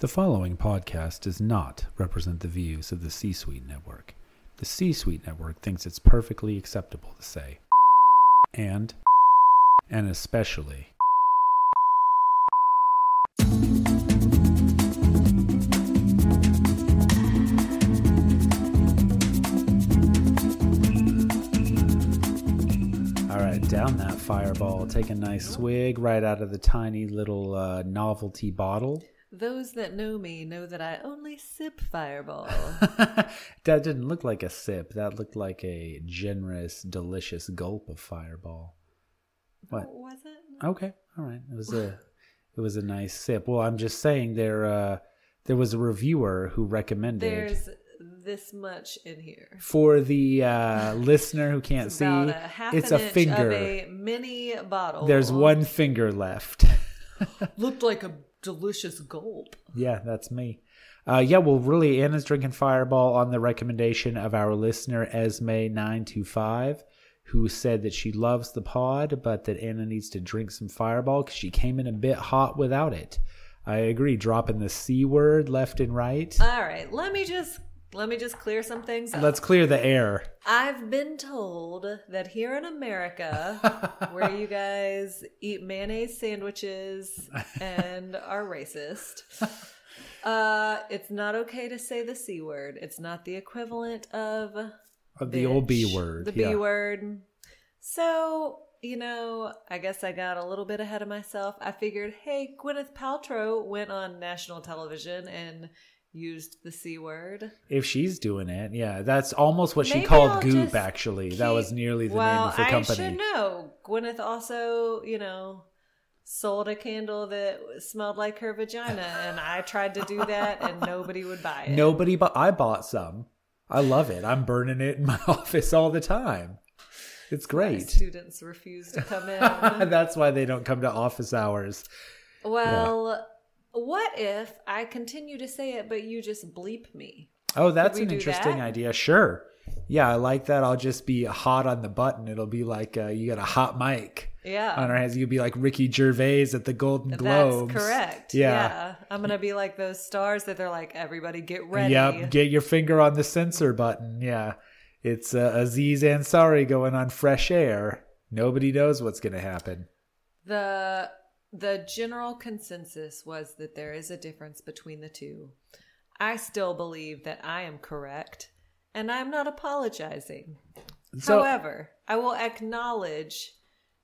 The following podcast does not represent the views of the C Suite Network. The C Suite Network thinks it's perfectly acceptable to say, and, and especially. All right, down that fireball. Take a nice swig right out of the tiny little uh, novelty bottle. Those that know me know that I only sip Fireball. that didn't look like a sip. That looked like a generous, delicious gulp of Fireball. What? Was it? Okay, all right. It was a, it was a nice sip. Well, I'm just saying there, uh, there was a reviewer who recommended There's this much in here. for the uh, listener who can't see. About a it's a finger. a mini bottle. There's one finger left. Looked like a delicious gulp. Yeah, that's me. Uh, yeah, well, really, Anna's drinking Fireball on the recommendation of our listener Esme925, who said that she loves the pod, but that Anna needs to drink some Fireball because she came in a bit hot without it. I agree, dropping the C word left and right. All right, let me just let me just clear some things up. Let's clear the air. I've been told that here in America, where you guys eat mayonnaise sandwiches and are racist, uh, it's not okay to say the C word. It's not the equivalent of Of the old B word. The yeah. B word. So, you know, I guess I got a little bit ahead of myself. I figured, hey, Gwyneth Paltrow went on national television and used the C word. If she's doing it, yeah, that's almost what she called I'll Goop, actually. That was nearly the well, name of her I company. should know. Gwyneth also, you know, sold a candle that smelled like her vagina, and I tried to do that, and nobody would buy it. Nobody but I bought some. I love it. I'm burning it in my office all the time. It's My great. students refuse to come in. That's why they don't come to office hours. well, what if I continue to say it, but you just bleep me? Oh, that's an interesting that? idea. Sure. Yeah, I like that. I'll just be hot on the button. It'll be like uh, you got a hot mic Yeah. on our hands. You'll be like Ricky Gervais at the Golden Globes. That's correct. Yeah. Yeah. I'm going to be like those stars that they're like, everybody get ready. Yep. Get your finger on the censor button. Yeah. It's uh, Aziz Ansari going on fresh air. Nobody knows what's going to happen. The the general consensus was that there is a difference between the two. I still believe that I am correct, and I'm not apologizing. So, However, I will acknowledge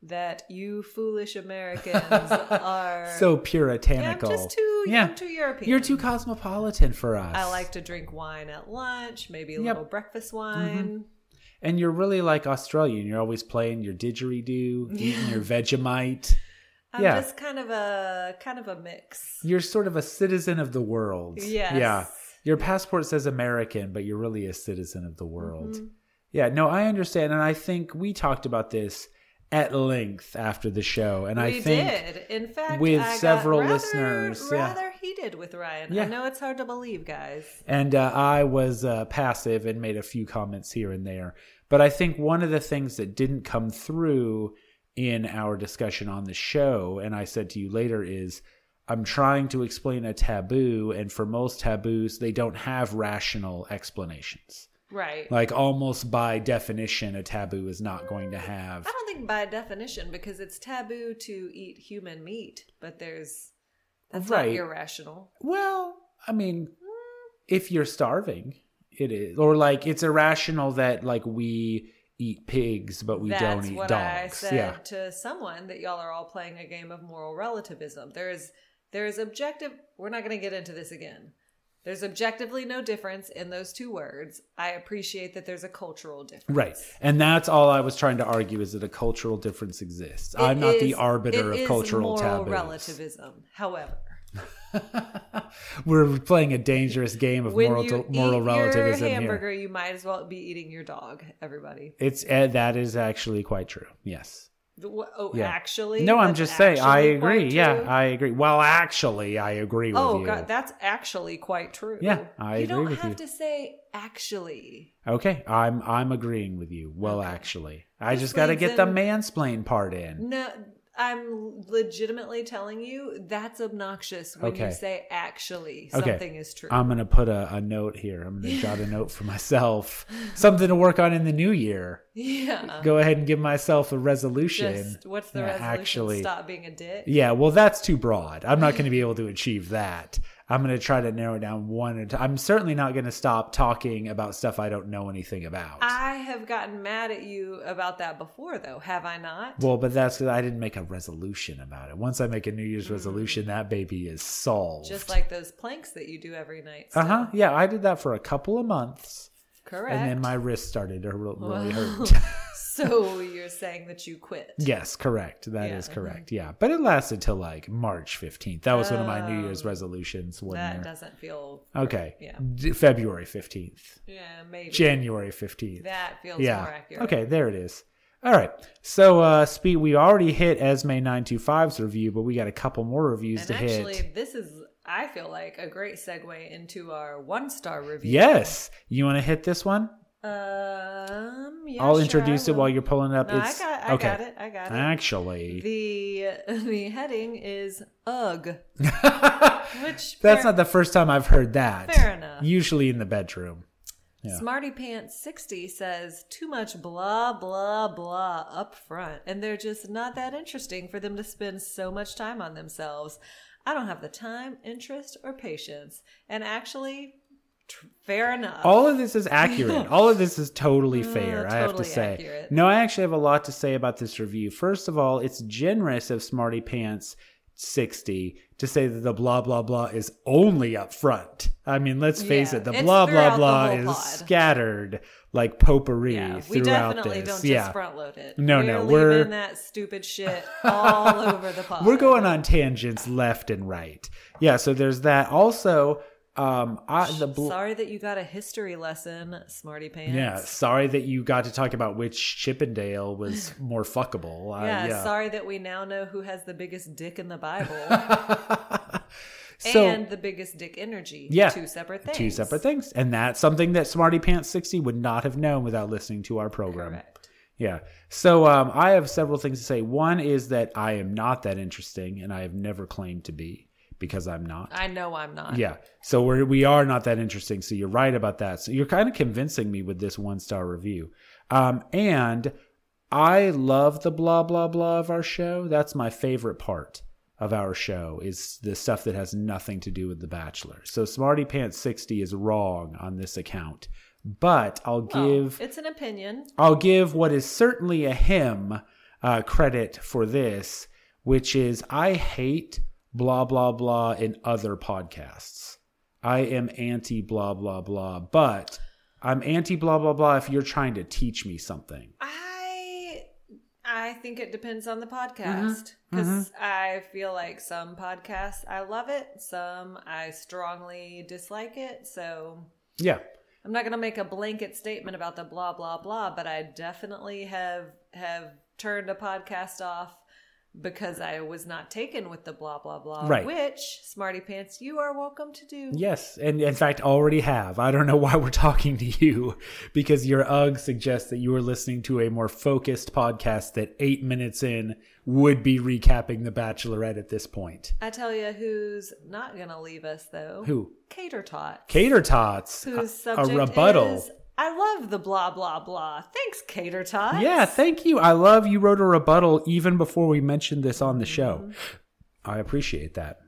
that you foolish Americans are so puritanical. Yeah, I'm just too Yeah. I'm too European. You're too cosmopolitan for us. I like to drink wine at lunch, maybe a Yep. little breakfast wine. Mm-hmm. And you're really like Australian. You're always playing your didgeridoo, eating your Vegemite. I'm Yeah. just kind of a kind of a mix. You're sort of a citizen of the world. Yes. Yeah. Your passport says American, but you're really a citizen of the world. Mm-hmm. Yeah, no, I understand. And I think we talked about this at length after the show. And I we think did. In fact, with I several rather- listeners, yeah. rather heated with Ryan. Yeah. I know it's hard to believe, guys. And uh, I was uh, passive and made a few comments here and there. But I think one of the things that didn't come through in our discussion on the show, and I said to you later, is I'm trying to explain a taboo, and for most taboos, they don't have rational explanations. Right. Like almost by definition, a taboo is not going to have. I don't think by definition because it's taboo to eat human meat, but there's that's Right. not irrational. Well, I mean, if you're starving, it is, or like it's irrational that like we eat pigs but we That's don't eat what I dogs. said Yeah, to someone that y'all are all playing a game of moral relativism. There is there is objective. We're not going to get into this again. There's objectively no difference in those two words. I appreciate that there's a cultural difference. right. And that's all I was trying to argue is that a cultural difference exists. I'm It not the arbiter it of is cultural moral taboos. relativism. However, We're playing a dangerous game of when moral you moral relativism your here. hamburger, you might as well be eating your dog. Everybody. It's uh, that is actually quite true. Yes. Oh, Yeah. actually? No, I'm just saying. I agree. Yeah? I agree. Well, actually, I agree with Oh you. Oh God, that's actually quite true. Yeah, I you agree don't with have you. to say actually. Okay, I'm I'm agreeing with you. Well, Okay. actually, I This just got to get the mansplain part in. No, I'm legitimately telling you that's obnoxious when Okay. you say actually Okay. something is true. I'm gonna put a, a note here. I'm gonna jot a note for myself. Something to work on in the new year. yeah. Go ahead and give myself a resolution. Just what's the Yeah, resolution? actually- Stop being a dick. Yeah, well, that's too broad. I'm not going to be able to achieve that. I'm going to try to narrow it down one at a time. I'm certainly not going to stop talking about stuff I don't know anything about. I have gotten mad at you about that before, though, have I not? well, but that's because I didn't make a resolution about it. Once I make a New Year's resolution, that baby is solved. Mm. Just like those planks that you do every night. Uh huh. Yeah, I did that for a couple of months, Correct. and then my wrist started to really hurt. so you're saying that you quit? yes, correct. That is Yeah. correct. Yeah, but it lasted till like March 15th. That was one of my New Year's Oh. resolutions. One That year. doesn't feel. Okay. Yeah. February 15th. Yeah, maybe. January 15th. that feels yeah. more accurate. Okay, there it is. All right. So, uh, speed, we already hit Esme 925's review, but we got a couple more reviews And to actually, hit. Actually, this is, I feel like, a great segue into our one star review. Yes. You want to hit this one? Um, yeah, I'll sure, introduce it while you're pulling it up. No, it's, I got, I okay. got it. I got it. Actually, The the heading is ugh, which that's not the first time I've heard that. fair enough. Usually in the bedroom. Yeah. Smarty Pants 60 says too much blah blah blah up front, and they're just not that interesting for them to spend so much time on themselves. I don't have the time, interest, or patience. And actually, fair enough. All of this is accurate. All of this is totally fair, I have to Uh, say. accurate. No, I actually have a lot to say about this review. First of all, it's generous of Smarty Pants 60 to say that the blah blah blah is only up front. I mean, let's face Yeah, it, the blah blah blah is pod. scattered like potpourri yeah, we throughout definitely this. don't yeah. just front load it. No, we're no, leaving we're- that stupid shit all over the pod. We're going on tangents left and right. Yeah, so there's that. Also, um I the bl- Sorry that you got a history lesson, Smarty Pants. yeah, sorry that you got to talk about which Chippendale was more fuckable. Uh, Yeah, yeah. sorry that we now know who has the biggest dick in the Bible so and the biggest dick energy. Yeah, Two separate things. two separate things, and that's something that Smarty Pants sixty would not have known without listening to our program. Correct. Yeah. So um, I have several things to say. One is that I am not that interesting, and I have never claimed to be because I'm not. I know I'm not. Yeah. So we're we are not that interesting. So you're right about that. So you're kind of convincing me with this one star review. Um, and I love the blah blah blah of our show. That's my favorite part of our show is the stuff that has nothing to do with the Bachelor. So Smarty Pants 60 is wrong on this account. But I'll give it's an opinion. I'll give what is certainly a him uh, credit for this, which is I hate blah blah blah in other podcasts. I am anti blah blah blah, but I'm anti blah blah blah if you're trying to teach me something. I I think it depends on the Mm-hmm. podcast because I feel like some podcasts I love it, some I strongly dislike it. So Yeah. I'm not going to make a blanket statement about the blah blah blah, but I definitely have have turned a podcast off because I was not taken with the blah blah blah. Right. Which Smarty Pants, you are welcome to do. Yes, and in fact, already have. I don't know why we're talking to you because your UG suggests that you are listening to a more focused podcast that eight minutes in would be recapping The Bachelorette at this point. I tell you, who's not going to leave us though? Who? Cater Tot. Cater Tots. Whose a- a rebuttal. is I love the blah blah blah. Thanks, Cater Tot. Yeah, thank you. I love you wrote a rebuttal even before we mentioned this on the show. Mm-hmm. I appreciate that.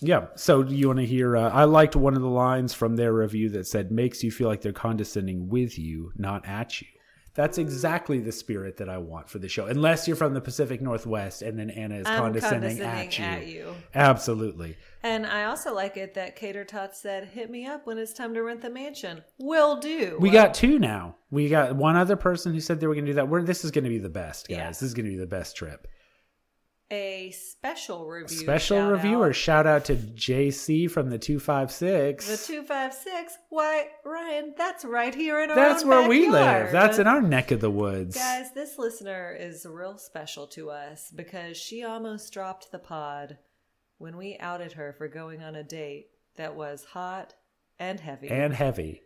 Yeah. So do you want to hear? Uh, I liked one of the lines from their review that said, "Makes you feel like they're condescending with you, not at you." That's exactly the spirit that I want for the show. Unless you're from the Pacific Northwest, and then Anna is condescending, condescending at, at you. you. Absolutely. And I also like it that Cater Tot said, "Hit me up when it's time to rent the mansion." Will do. We got two now. We got one other person who said they were going to do that. We're, this is going to be the best, guys. Yeah. This is going to be the best trip. A special review. Special reviewer. out. Shout out to JC from the 256. The two five six. Why, Ryan? That's right here in our That's where we live. That's in our neck of the woods. Guys, this listener is real special to us because she almost dropped the pod when we outed her for going on a date that was hot and heavy And heavy.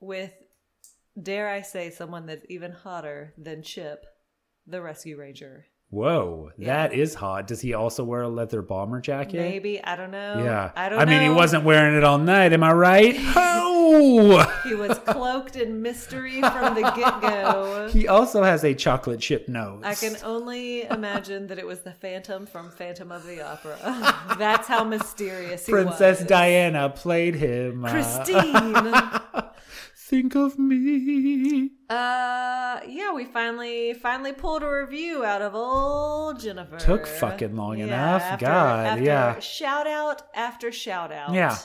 with, dare I say, someone that's even hotter than Chip, the rescue ranger. Whoa, that is hot. Does he also wear a leather bomber jacket? Maybe I don't know. Yeah. I don't. I mean, he wasn't wearing it all night. Am I right? Oh. He was cloaked in mystery from the get go. he also has a chocolate chip nose. I can only imagine that it was the Phantom from Phantom of the Opera. That's how mysterious he was. Princess was. Diana played him. Christine. Think of me. Uh, yeah, we finally finally pulled a review out of old Jennifer. Took fucking long Yeah, enough. after- God, after yeah. Shout out after shout out. Yeah.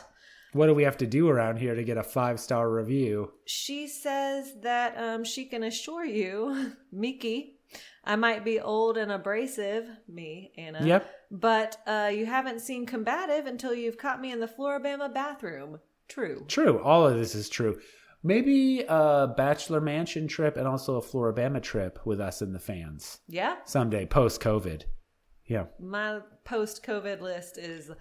What do we have to do around here to get a five star review? She says that um she can assure you, Miki, I might be old and abrasive, me, Anna. Yep. But uh, you haven't seen combative until you've caught me in the Flora-Bama bathroom. True. True. All of this is true. Maybe a Bachelor Mansion trip and also a Flora-Bama trip with us and the fans Yeah. someday post COVID. Yeah. My post COVID list is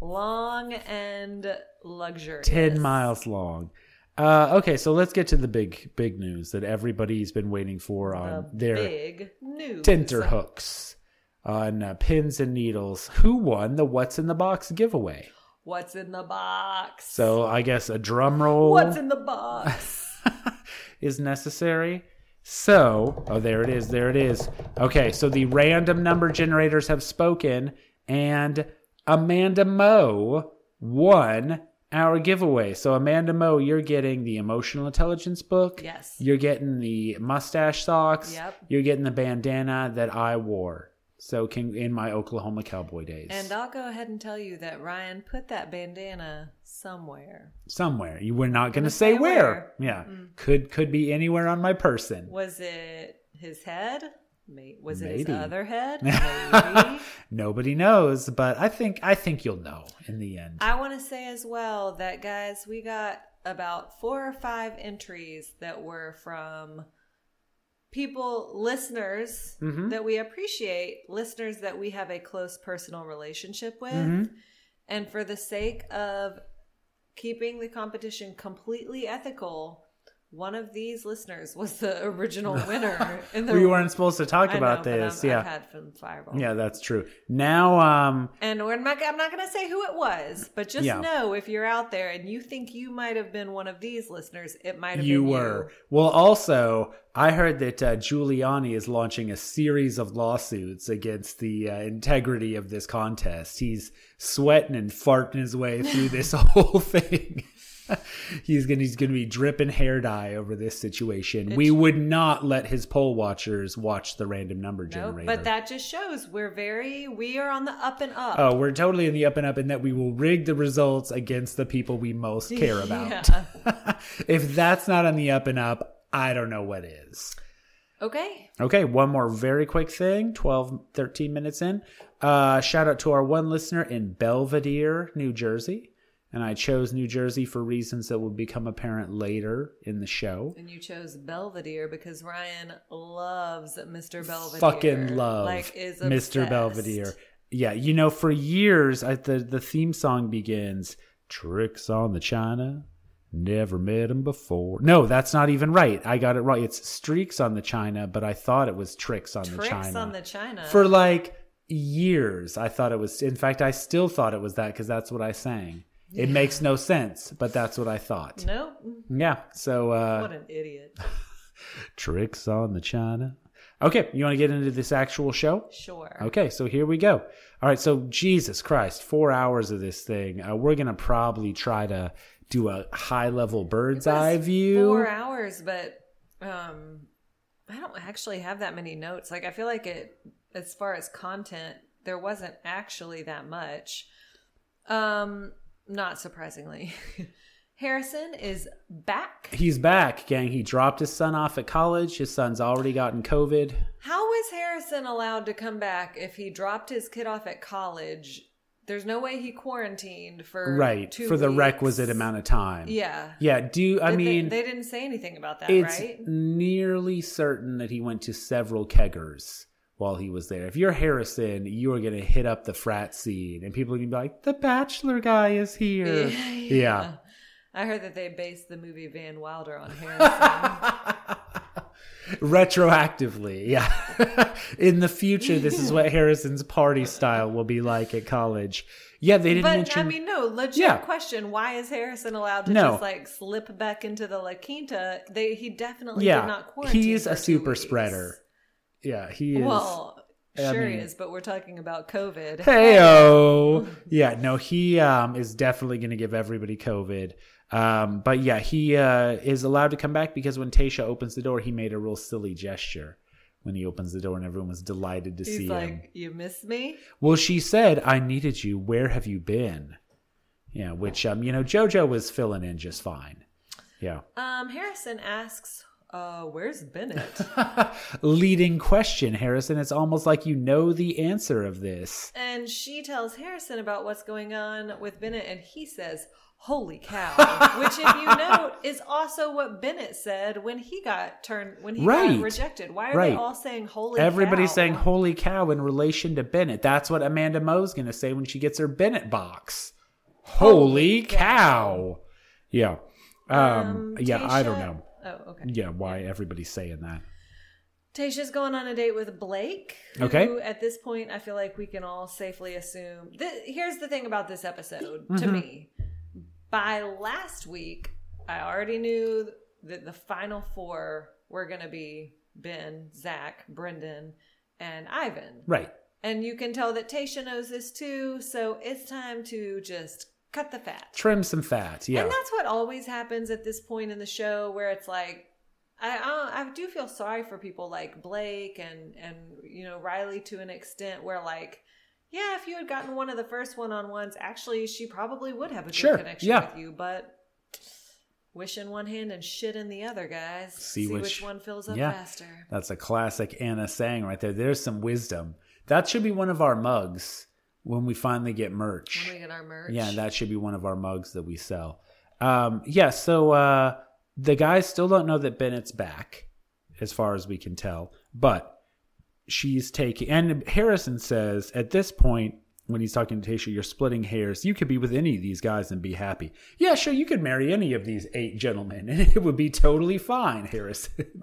long and luxurious. 10 miles long. Uh, okay, so let's get to the big, big news that everybody's been waiting for on The their big news. tenterhooks on uh, pins and needles. Who won the What's in the Box giveaway? What's in the box? So I guess a drum roll What's in the box? is necessary. So, oh, there it is. There it is. Okay, so the random number generators have spoken, and Amanda Moe won our giveaway. So, Amanda Moe, you're getting the emotional intelligence book. yes. You're getting the mustache socks. Yep. You're getting the bandana that I wore. So, can, in my Oklahoma cowboy days. And I'll go ahead and tell you that Ryan put that bandana somewhere. somewhere. You were not going to say say where. where. Yeah. Mm. Could could be anywhere on my person. Was it his head? Was it Maybe. his other head? Maybe. Nobody knows, but I think I think you'll know in the end. I want to say as well that guys, we got about four or five entries that were from people, listeners Mhm. that we appreciate, listeners that we have a close personal relationship with. Mhm. And for the sake of keeping the competition completely ethical, one of these listeners was the original winner. In the we weren't supposed to talk I about know, this. Yeah. I've had from Fireball. yeah, that's true. Now um And we're not, I'm not going to say who it was, but just Yeah. know if you're out there and you think you might have been one of these listeners, it might have you been were. Well, also, I heard that uh, Giuliani is launching a series of lawsuits against the uh, integrity of this contest. He's sweating and farting his way through this whole thing. he's gonna he's gonna be dripping hair dye over this situation. we would not let his poll watchers watch the random number. Nope, generator. but that just shows we're very, we are on the up and up. Oh, we're totally in the up and up, and that we will rig the results against the people we most care about. Yeah. if that's not on the up and up, I don't know what is. Okay. Okay, one more very quick thing 12, 13 minutes in. Uh, shout out to our one listener in Belvedere, New Jersey. And I chose New Jersey for reasons that will become apparent later in the show. And you chose Belvedere because Ryan loves Mr. Belvedere. Fucking love like is Mr. Belvedere. Yeah, you know, for years, I, the, the theme song begins Tricks on the China. Never met him before. No, that's not even right. I got it right. It's Streaks on the China, but I thought it was Tricks on the China. Tricks on the China. for like years i thought it was in fact i still thought it was that because that's what i sang it makes no sense but that's what i thought nope. yeah so uh What an idiot. tricks on the china okay you want to get into this actual show Sure. okay so here we go all right so jesus christ four hours of this thing uh, we're gonna probably try to do a high level bird's eye view Four hours, but um, I don't actually have that many notes. Like I feel like it, as far as content, there wasn't actually that much. Um, not surprisingly, Harrison is back. he's back gang. He dropped his son off at college. His son's already gotten covid. How was Harrison allowed to come back if he dropped his kid off at college? There's no way he quarantined for right for the requisite amount of time. Yeah, yeah do i Did they- mean they, didn't say anything about that, it's right? nearly certain that he went to several keggers while he was there if you're harrison you are going to hit up the frat scene and people are going to be like the bachelor guy is here yeah, I heard that they based the movie Van Wilder on Harrison. Retroactively, yeah. In the future, this is what Harrison's party style will be like at college. Yeah, they didn't But mention. I mean, no, legit Yeah. question. Why is Harrison allowed to No. just like slip back into the La Quinta? They he definitely did not quarantine. he's a super weeks. spreader. Yeah, he is. Well, I sure he mean- is, but we're talking about COVID. Heyo. Yeah, no, he um, is definitely going to give everybody COVID. Um, but yeah, he uh, is allowed to come back because when Tayshia opens the door, he made a real silly gesture when he opens the door, and everyone was delighted to He's see like, him. "You miss me?" Well, she said, "I needed you. Where have you been?" Yeah, which um, you know, JoJo was filling in just fine. Yeah. Um, Harrison asks, "Uh, where's Bennett?" Leading question, Harrison. It's almost like you know the answer of this. and she tells Harrison about what's going on with Bennett, and he says, "Holy cow!" Which, if you note, is also what Bennett said when he got turned when he Right. got rejected. Why are Right. they all saying "Holy"? Everybody's cow? saying "Holy cow" in relation to Bennett. That's what Amanda Moe's going to say when she gets her Bennett box. Holy, Holy cow. cow. Yeah. Um, yeah, I don't know. Oh, okay. Yeah, why everybody's saying that. Tayshia's going on a date with Blake. Who, Okay. At this point, I feel like we can all safely assume. Th- here's the thing about this episode to Mm-hmm. me. By last week, I already knew that the final four were going to be Ben, Zac, Brendan, and Ivan. Right. And you can tell that Tayshia knows this too. So it's time to just cut the fat. Trim some fat. Yeah. And that's what always happens at this point in the show, where it's like, I I, I do feel sorry for people like Blake and and you know Riley to an extent, where like, yeah, if you had gotten one of the first one on ones, actually, she probably would have a good Sure, connection yeah. with you, but. Wish in one hand and shit in the other, guys. See See, which- which, one fills up yeah. faster. That's a classic Anna saying right there. There's some wisdom. That should be one of our mugs when we finally get merch. When we get our merch. Yeah, that should be one of our mugs that we sell. Um, yeah, so uh, the guys still don't know that Bennett's back, as far as we can tell. But she's taking, and Harrison says at this point, when he's talking to Tayshia, you're splitting hairs. You could be with any of these guys and be happy. Yeah, sure, you could marry any of these eight gentlemen, and it would be totally fine, Harrison.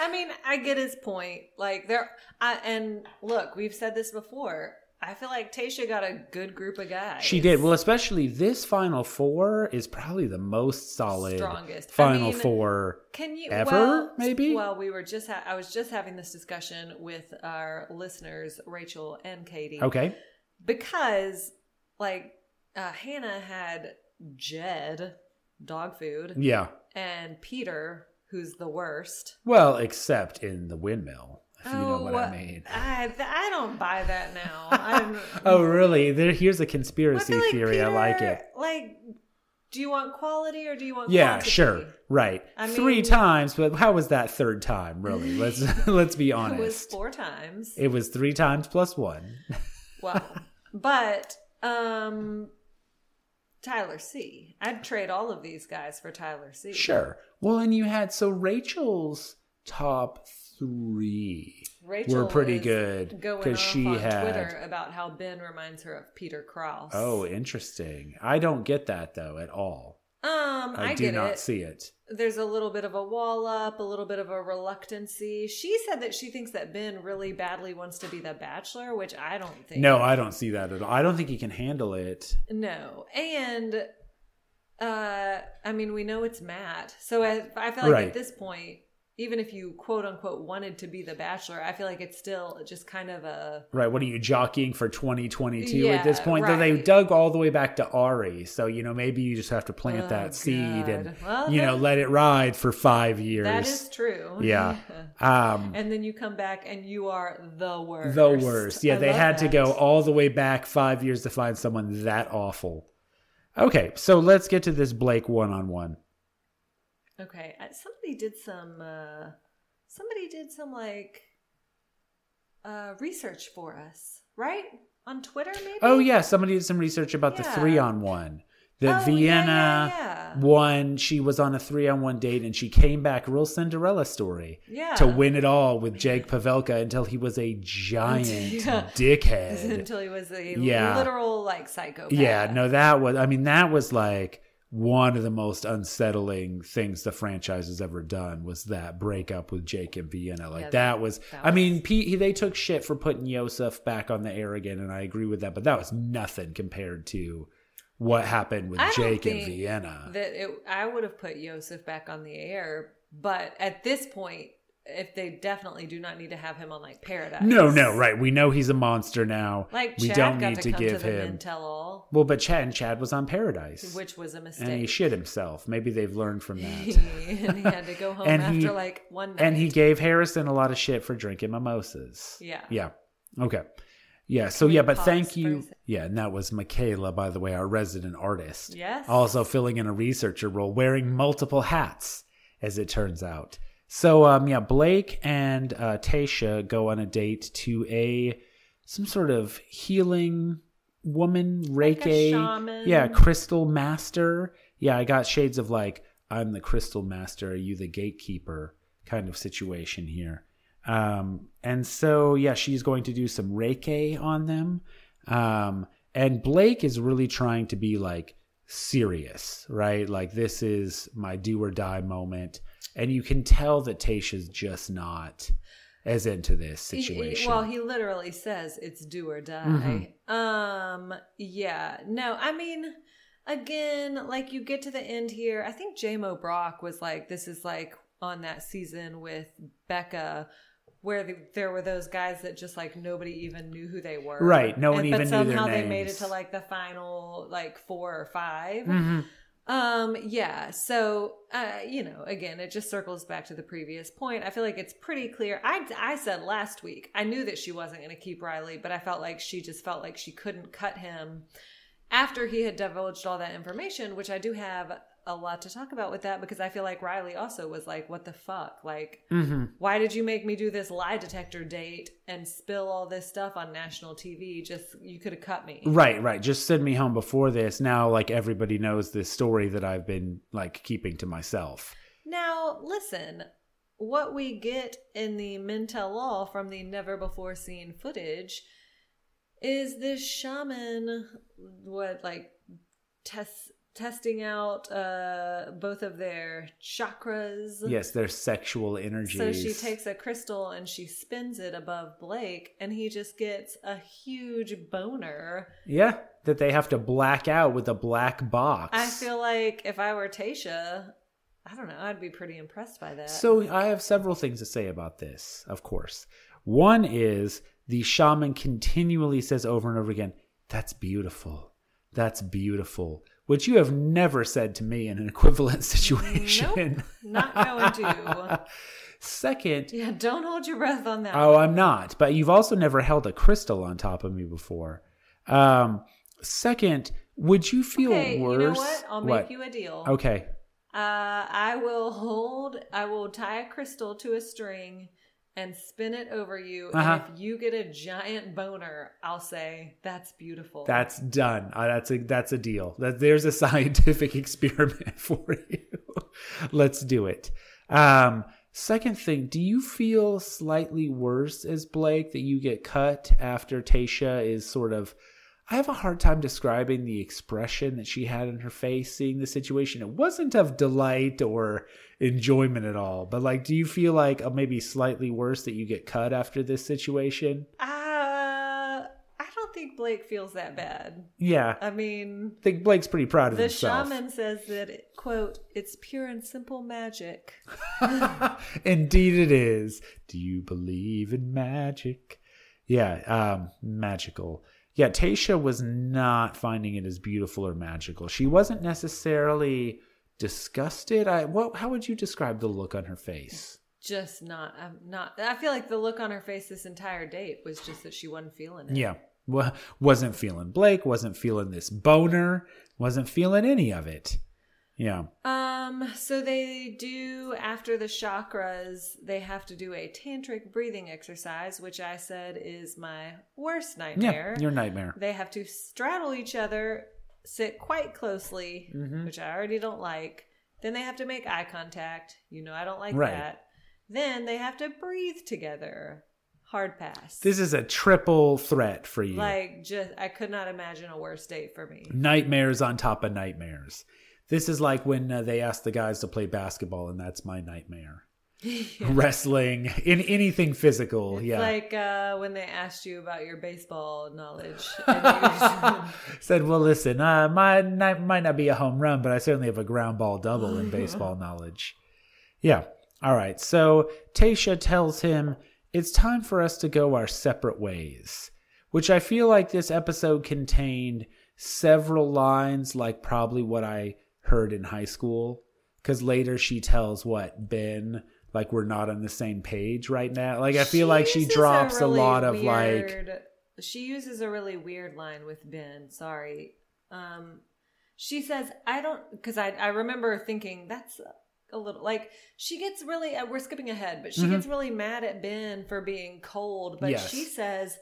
I mean, I get his point. Like there, I, and look, we've said this before. I feel like Tayshia got a good group of guys. She did. Well, especially this Final Four is probably the most solid Strongest. I Final mean, Four. Can you ever, well, maybe? Well, we were just. Ha- I was just having this discussion with our listeners, Rachel and Katie. Okay. Because, like, uh, Hannah had Jed, dog food, Yeah. and Peter, who's the worst. Well, except in the windmill, if you know what I uh, mean. I, I don't buy that now. I'm, Oh, really? There, here's a conspiracy like theory. I like it. Like, do you want quality or do you want Yeah, quantity? sure. Right. I Three times, but how was that third time? Really? Let's let's be honest. It was four times. It was three times plus one. Well, but um, Tyler C. I'd trade all of these guys for Tyler C. Sure. Well, and you had so Rachel's top three Rachel were pretty good because she on had. Twitter about how Ben reminds her of Peter Krause. Oh, interesting. I don't get that though at all. um, I, I, do get not it. see it. There's a little bit of a wall up, a little bit of a reluctancy. She said that she thinks that Ben really badly wants to be the Bachelor, which I don't think. No, I don't see that at all. I don't think he can handle it. No, and uh, I mean, we know it's Matt, so I, I feel like Right. at this point, even if you quote unquote wanted to be the Bachelor, I feel like it's still just kind of a Right. What are you jockeying for 2022 at this Yeah, point? Though they dug all the way back to Arie. So, you know, maybe you just have to plant Oh, that seed and, Well, you know, let it ride for five years. that is true. Yeah. Um, and then you come back and you are the worst. the worst. Yeah, I they had to go all the way back five years to find someone that awful. Okay, so let's get to this Blake one on one. Okay, somebody did some. uh Somebody did some like uh research for us, right? On Twitter, maybe. Oh, yeah, somebody did some research about the three on one. The Oh, yeah, Vienna yeah, yeah. one, she was on a three on one date and she came back, real Cinderella story. Yeah. to win it all with Jake Pavelka until he was a giant Yeah. dickhead. until he was a Yeah. literal like psychopath. yeah, no, that was. I mean, that was like one of the most unsettling things the franchise has ever done was that breakup with Jake and Vienna. Like Yeah, that was, that I was- mean, Pete, they took shit for putting Yosef back on the air again, and I agree with that, but that was nothing compared to what happened with I Jake and Vienna. That it, I would have put Yosef back on the air, but at this point, if they definitely do not need to have him on like Paradise. no, no, right. We know he's a monster now. Like we Chad don't got need to, to give to him. Tell All, Well, but Chad and Chad was on Paradise. which was a mistake, and he shit himself. Maybe they've learned from that. and he had to go home And after he- like one night. and he gave Harrison a lot of shit for drinking mimosas. Yeah. Yeah. Okay. Yeah. So yeah, but thank you. Yeah, and that was Michaela, by the way, our resident artist. Yes. Also filling in a researcher role, wearing multiple hats, as it turns out. So um yeah, Blake and uh Tayshia go on a date to a some sort of healing woman, Like Reiki. shaman. Yeah, crystal master. Yeah, I got shades of like, I'm the crystal master, are you the gatekeeper kind of situation here. Um, and so, yeah, she's going to do some Reiki on them. Um, and Blake is really trying to be like serious, right? Like, this is my do or die moment. And you can tell that Tayshia's just not as into this He- he- situation. well, he literally says it's do or die. Mhm. Um, yeah. No, I mean, again, like you get to the end here. I think J-Mo Brock was like, this is like on that season with Becca. Where the, there were those guys that just like nobody even knew who they were, Right, no one And- even but knew their somehow they made it to like the final like four or 5 Mhm. Um, yeah. So, uh, you know, again, it just circles back to the previous point. I feel like it's pretty clear. I, I said last week, I knew that she wasn't going to keep Riley, but I felt like she just felt like she couldn't cut him after he had divulged all that information, which I do have a lot to talk about with that because I feel like Riley also was like, what the fuck? Like, Mhm. why did you make me do this lie detector date and spill all this stuff on national TV? Just, you could have cut me. Right, right. Just send me home before this. Now, like everybody knows this story that I've been like keeping to myself. Now, listen, what we get in the Men Tell All from the never before seen footage is this shaman, what, like, test, testing out uh, both of their chakras. Yes, their sexual energies. So she takes a crystal and she spins it above Blake, and he just gets a huge boner. Yeah, that they have to black out with a black box. I feel like if I were Tayshia, I don't know, I'd be pretty impressed by that. So I have several things to say about this, of course. One is the shaman continually says over and over again, That's beautiful. That's beautiful. Which you have never said to me in an equivalent situation. Nope, not going to. Second, Yeah, don't hold your breath on that. Oh, I'm not. But you've also never held a crystal on top of me before. Um, second, would you feel okay, worse? you know what? I'll make you a deal. Okay. Uh, I will hold. I will tie a crystal to a string and spin it over you. Uh-huh. And if you get a giant boner, I'll say that's beautiful. That's done. Uh, that's a that's a deal. That there's a scientific experiment for you. Let's do it. Um, second thing, do you feel slightly worse as Blake that you get cut after Tayshia is sort of I have a hard time describing the expression that she had in her face seeing the situation. It wasn't of delight or enjoyment at all, but like, do you feel like uh, maybe slightly worse that you get cut after this situation? Uh, I don't think Blake feels that bad. Yeah, I mean, I think Blake's pretty proud of the himself. The shaman says that quote, "It's pure and simple magic." Indeed, it is. Do you believe in magic? Yeah, um, magical. Yeah, Tayshia was not finding it as beautiful or magical. She wasn't necessarily disgusted. I what? How would you describe the look on her face? Just not. I'm not. I feel like the look on her face this entire date was just that she wasn't feeling it. Yeah, wa- wasn't feeling Blake. Wasn't feeling this boner. Wasn't feeling any of it. Yeah. Um, so they do after the chakras, they have to do a tantric breathing exercise, which I said is my worst nightmare. Yeah, your nightmare. they have to straddle each other, sit quite closely, Mhm. which I already don't like. Then they have to make eye contact. You know, I don't like Right. that. Then they have to breathe together. Hard pass. This is a triple threat for you. like just I could not imagine a worse date for me. nightmares on top of nightmares. This is like when uh, they ask the guys to play basketball, and that's my nightmare. Wrestling in anything physical, yeah. Like uh, when they asked you about your baseball knowledge. And you Said, well, listen, uh, my might not be a home run, but I certainly have a ground ball double in baseball knowledge. Yeah. All right. So Tayshia tells him it's time for us to go our separate ways, which I feel like this episode contained several lines like probably what I heard in high school. Because later she tells what Ben, like we're not on the same page right now. Like I feel like she drops a, really lot of like weird- She uses a really weird line with Ben. Sorry. Um, she says, "I don't," because I I remember thinking that's a little like she gets really. Uh, we're skipping ahead, but she Mhm. gets really mad at Ben for being cold. But Yes. she says.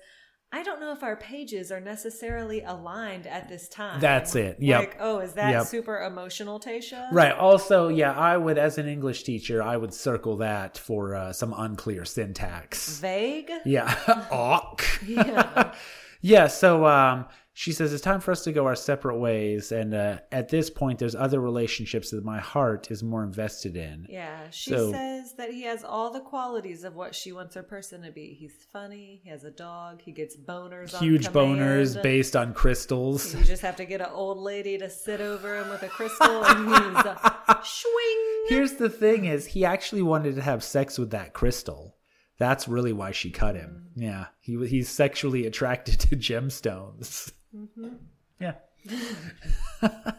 I don't know if our pages are necessarily aligned at this time. That's it. Yep. Like, oh, is that Yep. super emotional, Tayshia? Right. Also, yeah, I would, as an English teacher, I would circle that for uh, some unclear syntax. Vague? Yeah. Awk. Yeah. yeah. So um, she says it's time for us to go our separate ways, and uh, at this point, there's other relationships that my heart is more invested in. Yeah, she So- says that he has all the qualities of what she wants her person to be. He's funny, he has a dog, he gets boners Huge on boners based on crystals. You just have to get an old lady to sit over him with a crystal and he's uh, swing. Here's the thing: is he actually wanted to have sex with that crystal? That's really why she cut him. Yeah, he he's sexually attracted to gemstones. Yeah.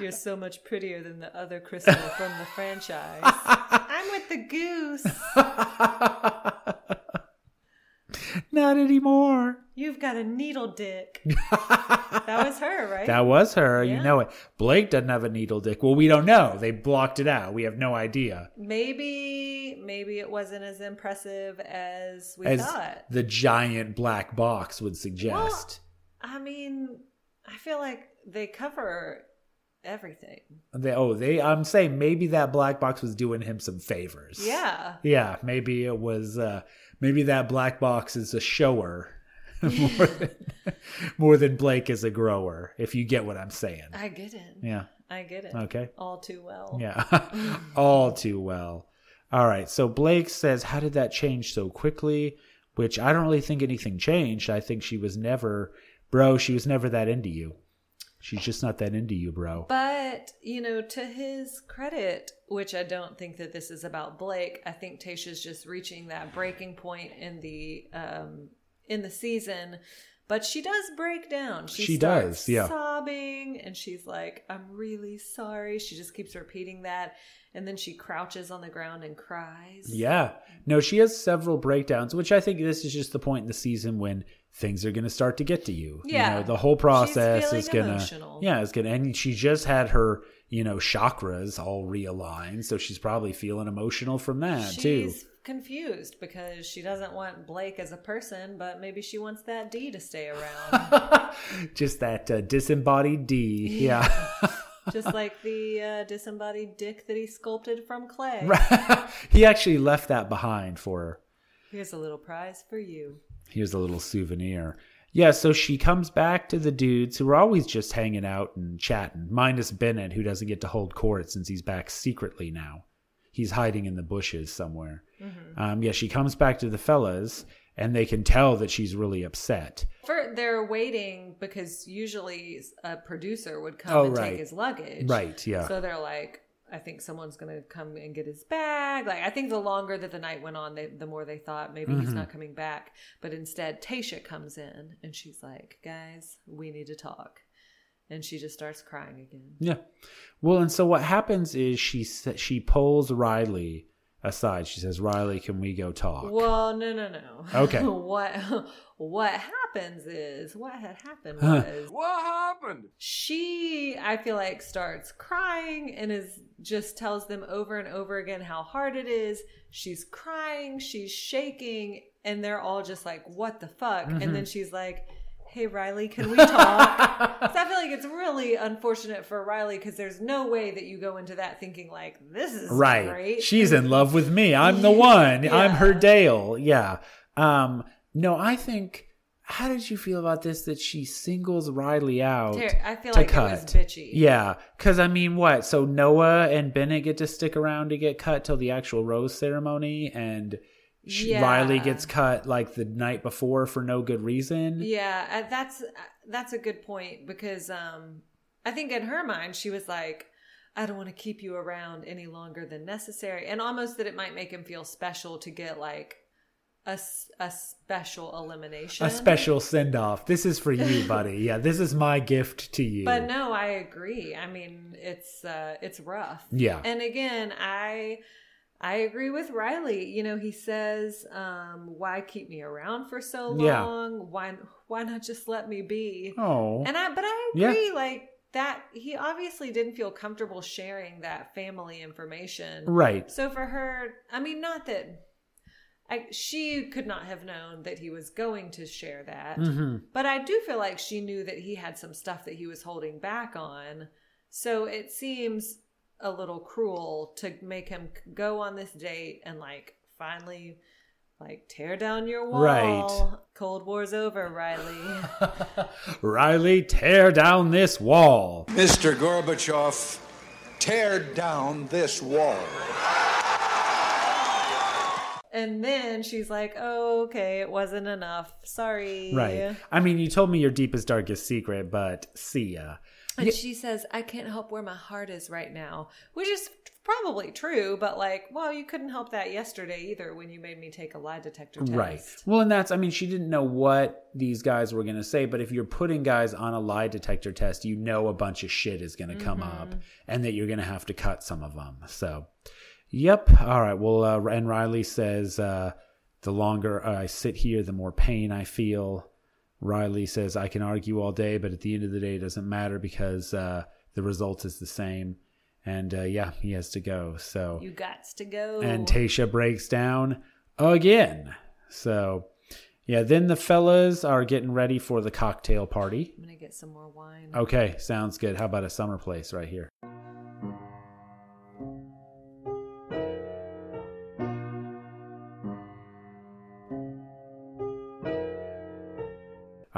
You're so much prettier than the other crystal from the franchise. I'm with the goose. Not anymore. You've got a needle dick. That was her, right? That was her. You know it. Blake doesn't have a needle dick. Well, we don't know. They blocked it out. We have no idea. maybe maybe it wasn't as impressive as we As thought. the giant black box would suggest. I mean, I feel like they cover everything. They, oh, they. I'm saying maybe that black box was doing him some favors. Yeah. Yeah. Maybe it was. uh Maybe that black box is a shower more than more than Blake is a grower. If you get what I'm saying. I get it. Yeah. I get it. Okay. All too well. Yeah, all too well. All right, so Blake says, How did that change so quickly? Which I don't really think anything changed. I think she was never, bro, she was never that into you. She's just not that into you, bro. But, you know, to his credit, which I don't think that this is about Blake, I think Tayshia's just reaching that breaking point in the um in the season. But she does break down. She, She does, yeah. sobbing and she's like, I'm really sorry. She just keeps repeating that. And then she crouches on the ground and cries. Yeah. No, she has several breakdowns, which I think this is just the point in the season when things are going to start to get to you. Yeah. You know, the whole process is going to. Yeah, it's going to. And she just had her, you know, chakras all realigned. So she's probably feeling emotional from that, too. Confused because she doesn't want Blake as a person, but maybe she wants that D to stay around. just that uh, disembodied D. Yeah. Just like the uh, disembodied dick that he sculpted from clay. he actually left that behind for her. Here's a little prize for you. Here's a little souvenir. Yeah, so she comes back to the dudes who are always just hanging out and chatting, minus Bennett, who doesn't get to hold court since he's back secretly now. He's hiding in the bushes somewhere. Um, yeah, she comes back to the fellas, and they can tell that she's really upset. For they're waiting because usually a producer would come Oh, and right. take his luggage. Right, yeah. So they're like, I think someone's gonna come and get his bag. Like I think the longer that the night went on, they, the more they thought maybe Mm-hmm. he's not coming back. But instead, Tayshia comes in and she's like, "Guys, we need to talk," and she just starts crying again. Yeah. Well, and so what happens is she she pulls Riley aside. She says, "Riley, can we go talk?" Well, no, no, no. Okay. what what happens is what had happened Huh. was What happened? she I feel like starts crying and is just tells them over and over again how hard it is. She's crying, she's shaking, and they're all just like, "What the fuck?" Mm-hmm. And then she's like. Hey Riley, can we talk? so I feel like it's really unfortunate for Riley because there's no way that you go into that thinking like this is right great. she's in love with me i'm the one i'm her dale yeah um no i think how did you feel about this that she singles Riley out? I feel like it was bitchy. Yeah, because I mean, what? So Noah and Bennett get to stick around to get cut till the actual rose ceremony, and Yeah. Riley gets cut like the night before for no good reason. Yeah, uh, that's uh, that's a good point because um I think in her mind she was like I don't want to keep you around any longer than necessary and almost that it might make him feel special to get like a, a special elimination. A special send off. This is for you, buddy. Yeah, this is my gift to you. But no, I agree. I mean, it's uh it's rough. Yeah. And again, I I agree with Riley. You know, he says, um, why keep me around for so Yeah. long? Why why not just let me be? oh, And I, but I Yeah. agree, like that. He obviously didn't feel comfortable sharing that family information. right. So for her, I mean, not that I, she could not have known that he was going to share that, hmm but I do feel like she knew that he had some stuff that he was holding back on. So it seems a little cruel to make him go on this date and like finally like tear down your wall. Right. Cold War's over, Riley. Riley, tear down this wall. Mr. Gorbachev, tear down this wall. And then she's like, "Oh, okay, it wasn't enough. Sorry." Right. I mean, you told me your deepest, darkest secret, but see ya. And she says, "I can't help where my heart is right now," which is probably true. But like, well, you couldn't help that yesterday either when you made me take a lie detector test. Right. Well, and that's, I mean, she didn't know what these guys were going to say, but if you're putting guys on a lie detector test, you know a bunch of shit is going to come Mm-hmm. up and that you're going to have to cut some of them. So, yep. All right. Well, uh, and Riley says, uh, the longer I sit here, the more pain I feel. Riley says, I can argue all day, but at the end of the day, it doesn't matter because uh, the result is the same. And uh, yeah, he has to go. So, You got to go. and Tayshia breaks down again. So, yeah, then the fellas are getting ready for the cocktail party. I'm gonna get some more wine. Okay, sounds good. How about a summer place right here?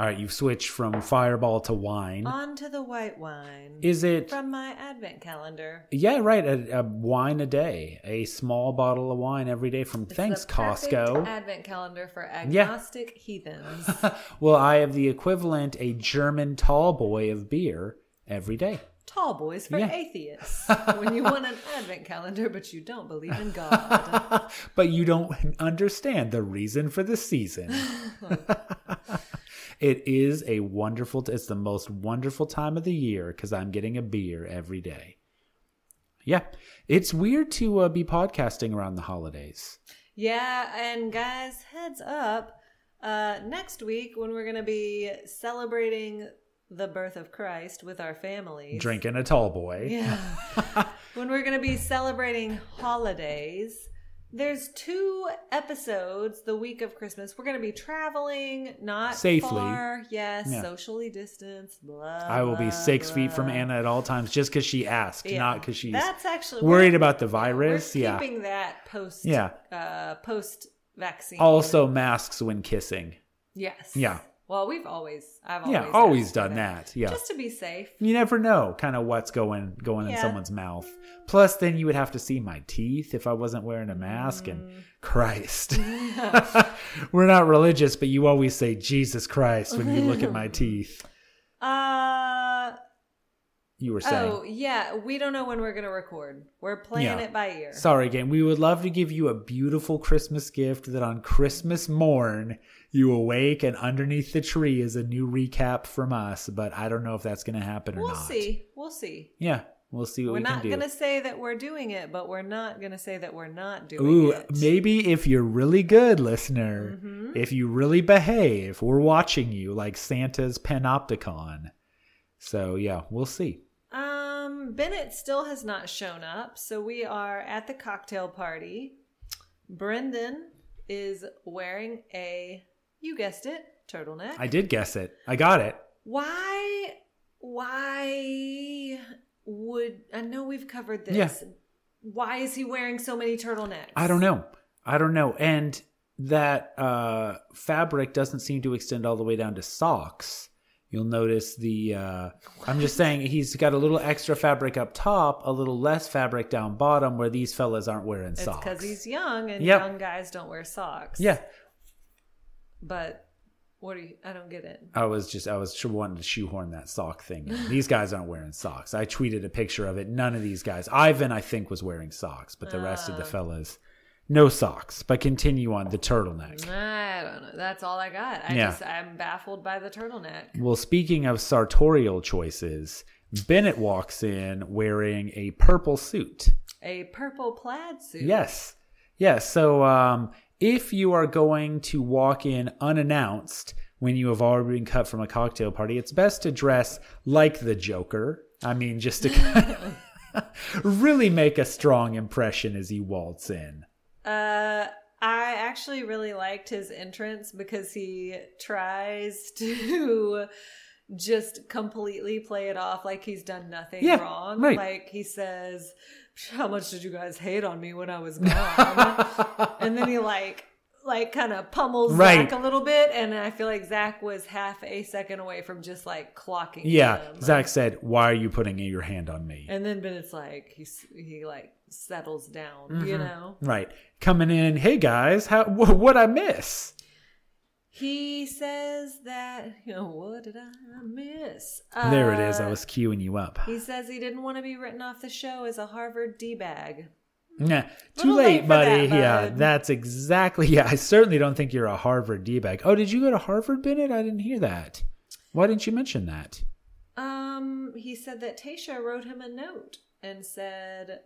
All right, you've switched from fireball to wine. On to the white wine. Is it from my advent calendar? Yeah, right. A, a wine a day, a small bottle of wine every day from It's thanks Costco. Advent calendar for agnostic heathens. well, I have the equivalent, a German tall boy of beer every day. Tall boys for Yeah. atheists. when you want an advent calendar, but you don't believe in God. but you don't understand the reason for the season. It is a wonderful, it's the most wonderful time of the year because I'm getting a beer every day. Yeah, it's weird to uh, be podcasting around the holidays. Yeah, and guys, heads up. Uh, next week, when we're going to be celebrating the birth of Christ with our families. Drinking a tall boy. Yeah. when we're going to be celebrating holidays, there's two episodes the week of Christmas. We're going to be traveling, not Safely. far. Yes, Yeah. socially distanced. Blah. I will be blah, six feet from. Anna at all times just because she asked, Yeah. not because she's That's actually worried about the virus. Yeah. keeping that post. Yeah. Uh, post vaccine. Also, masks when kissing. Yes. Yeah. Well, we've always. I've Yeah, always always done that. Yeah. Just to be safe. You never know kind of what's going going in someone's mouth. Plus, then you would have to see my teeth if I wasn't wearing a mask. Mm. And Christ, we're not religious, but you always say Jesus Christ when you look at my teeth. Uh You were saying. oh yeah, we don't know when we're gonna record. We're playing Yeah. it by ear. Sorry, gang. We would love to give you a beautiful Christmas gift that on Christmas morn you awake and underneath the tree is a new recap from us. But I don't know if that's going to happen or not. we'll see. We'll see. Yeah, we'll see what We're we not can do. gonna say that we're doing it, but we're not gonna say that we're not doing it. Ooh, it. maybe if you're really good, listener, Mm-hmm. if you really behave, we're watching you like Santa's panopticon. So yeah, we'll see. Um, Bennett still has not shown up, so we are at the cocktail party. Brendan is wearing a, you guessed it, turtleneck. I did guess it. I got it. why? Why would I know we've covered this? Yeah. Why is he wearing so many turtlenecks? I don't know. I don't know. And that uh, fabric doesn't seem to extend all the way down to socks. You'll notice the. Uh, I'm just saying he's got a little extra fabric up top, a little less fabric down bottom, where these fellas aren't wearing It's socks. because he's young and Yep. young guys don't wear socks. yeah, But what do you? I don't get it. I was just I was wanting to shoehorn that sock thing. in. These guys aren't wearing socks. I tweeted a picture of it. None of these guys. Ivan, I think, was wearing socks, but the rest of the fellas, no socks. But continue on the turtleneck. I don't know. That's all I got. I Yeah. just I'm baffled by the turtleneck. Well, speaking of sartorial choices, Bennett walks in wearing a purple suit. A purple plaid suit. Yes. Yes. So um, if you are going to walk in unannounced when you have already been cut from a cocktail party, it's best to dress like the Joker. I mean, just to kind of really make a strong impression as you waltz in. Uh, I actually really liked his entrance because he tries to just completely play it off like he's done nothing Yeah, wrong. right. Like he says, "How much did you guys hate on me when I was gone?" and then he like like kind of pummels Right. Zac a little bit, and I feel like Zac was half a second away from just like clocking. Yeah. him. Zac said, Why are you putting your hand on me? And then Bennett's like he's he like settles down, Mm-hmm. you know. Right. Coming in, hey guys, how wh- what I miss? He says that, you know, what did I miss? there it is. I Uh, was queuing you up. He says he didn't want to be written off the show as a Harvard D bag. Nah, too late, late buddy. that, yeah, bud. that's exactly. Yeah, I certainly don't think you're a Harvard d bag. Oh, did you go to Harvard, Bennett? I didn't hear that. Why didn't you mention that? Um, he said that Tayshia wrote him a note and said,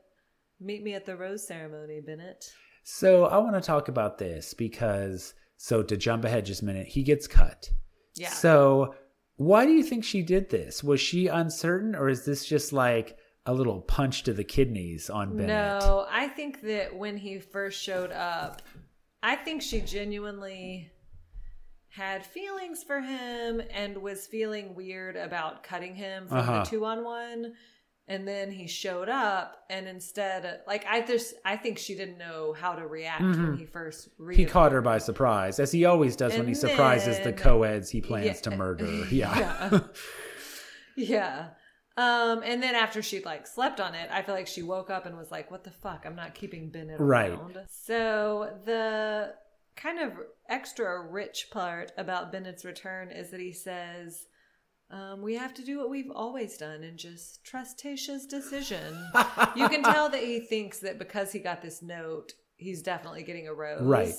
"Meet me at the rose ceremony, Bennett." So I want to talk about this because so to jump ahead just a minute, he gets cut. Yeah. So why do you think she did this? Was she uncertain, or is this just like a little punch to the kidneys on Bennett? No, I think that when he first showed up, I think she genuinely had feelings for him and was feeling weird about cutting him from Uh-huh. the two on one. And then he showed up, and instead, like I just, I think she didn't know how to react when he first. Mm-hmm. He caught her by surprise, as he always does when And he surprises the then- co-eds he plans Yeah. to murder. Yeah. Yeah. yeah. Um, and then after she like slept on it, I feel like she woke up and was like, "What the fuck? I'm not keeping Bennett Right. around." So the kind of extra rich part about Bennett's return is that he says, um, "We have to do what we've always done and just trust Tayshia's decision." you can tell that he thinks that because he got this note, he's definitely getting a rose. Right.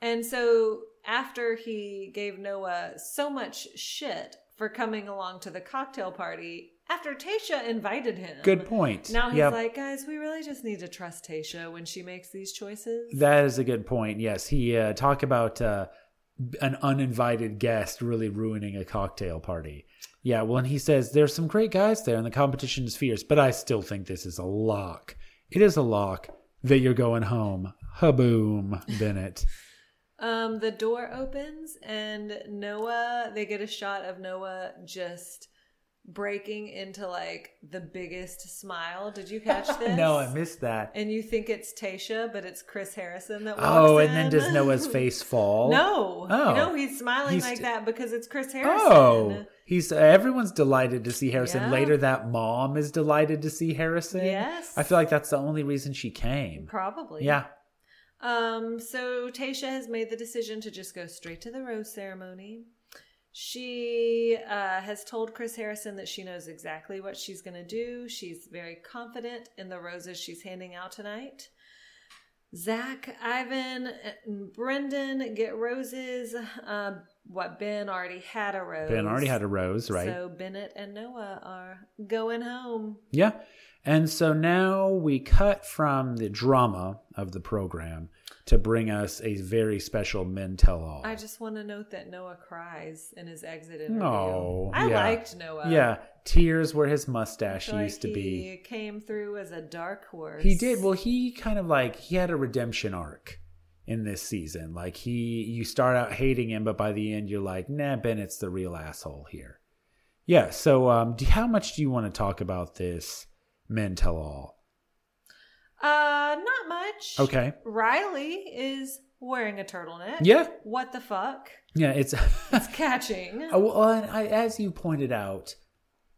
And so after he gave Noah so much shit for coming along to the cocktail party, after Tayshia invited him. Good point. Now he's Yep. like, guys, we really just need to trust Tayshia when she makes these choices. That is a good point. Yes, he uh, talk about uh, an uninvited guest really ruining a cocktail party. Yeah, well, and he says there's some great guys there, and the competition is fierce, but I still think this is a lock. It is a lock that you're going home. Haboom, Bennett. Um, the door opens and Noah, they get a shot of Noah just breaking into like the biggest smile. Did you catch this? no, I missed that. And you think it's Tayshia, but it's Chris Harrison that walks Oh, and then does Noah's face fall? No. Oh. No, he's smiling He's like that because it's Chris Harrison. Oh, he's everyone's delighted to see Harrison. Yeah. Later, that mom is delighted to see Harrison. Yes. I feel like that's the only reason she came. Probably. Yeah. Um, so Tayshia has made the decision to just go straight to the rose ceremony. She uh, has told Chris Harrison that she knows exactly what she's going to do. She's very confident in the roses she's handing out tonight. Zac, Ivan, and Brendan get roses. Uh, what Ben already had a rose. Ben already had a rose, right? So Bennett and Noah are going home. Yeah. And so now we cut from the drama of the program to bring us a very special men tell all. I just want to note that Noah cries in his exit interview. Oh, I yeah. liked Noah. yeah, tears where his mustache like used to he be. came through as a dark horse. He did. Well, he kind of like he had a redemption arc in this season. Like he you start out hating him, but by the end you're like, nah, Bennett's the real asshole here. Yeah. So, um, do, how much do you want to talk about this men tell all? Uh, not much. Okay. Riley is wearing a turtleneck. Yeah. What the fuck? Yeah, it's It's catching. Oh, well, I, as you pointed out,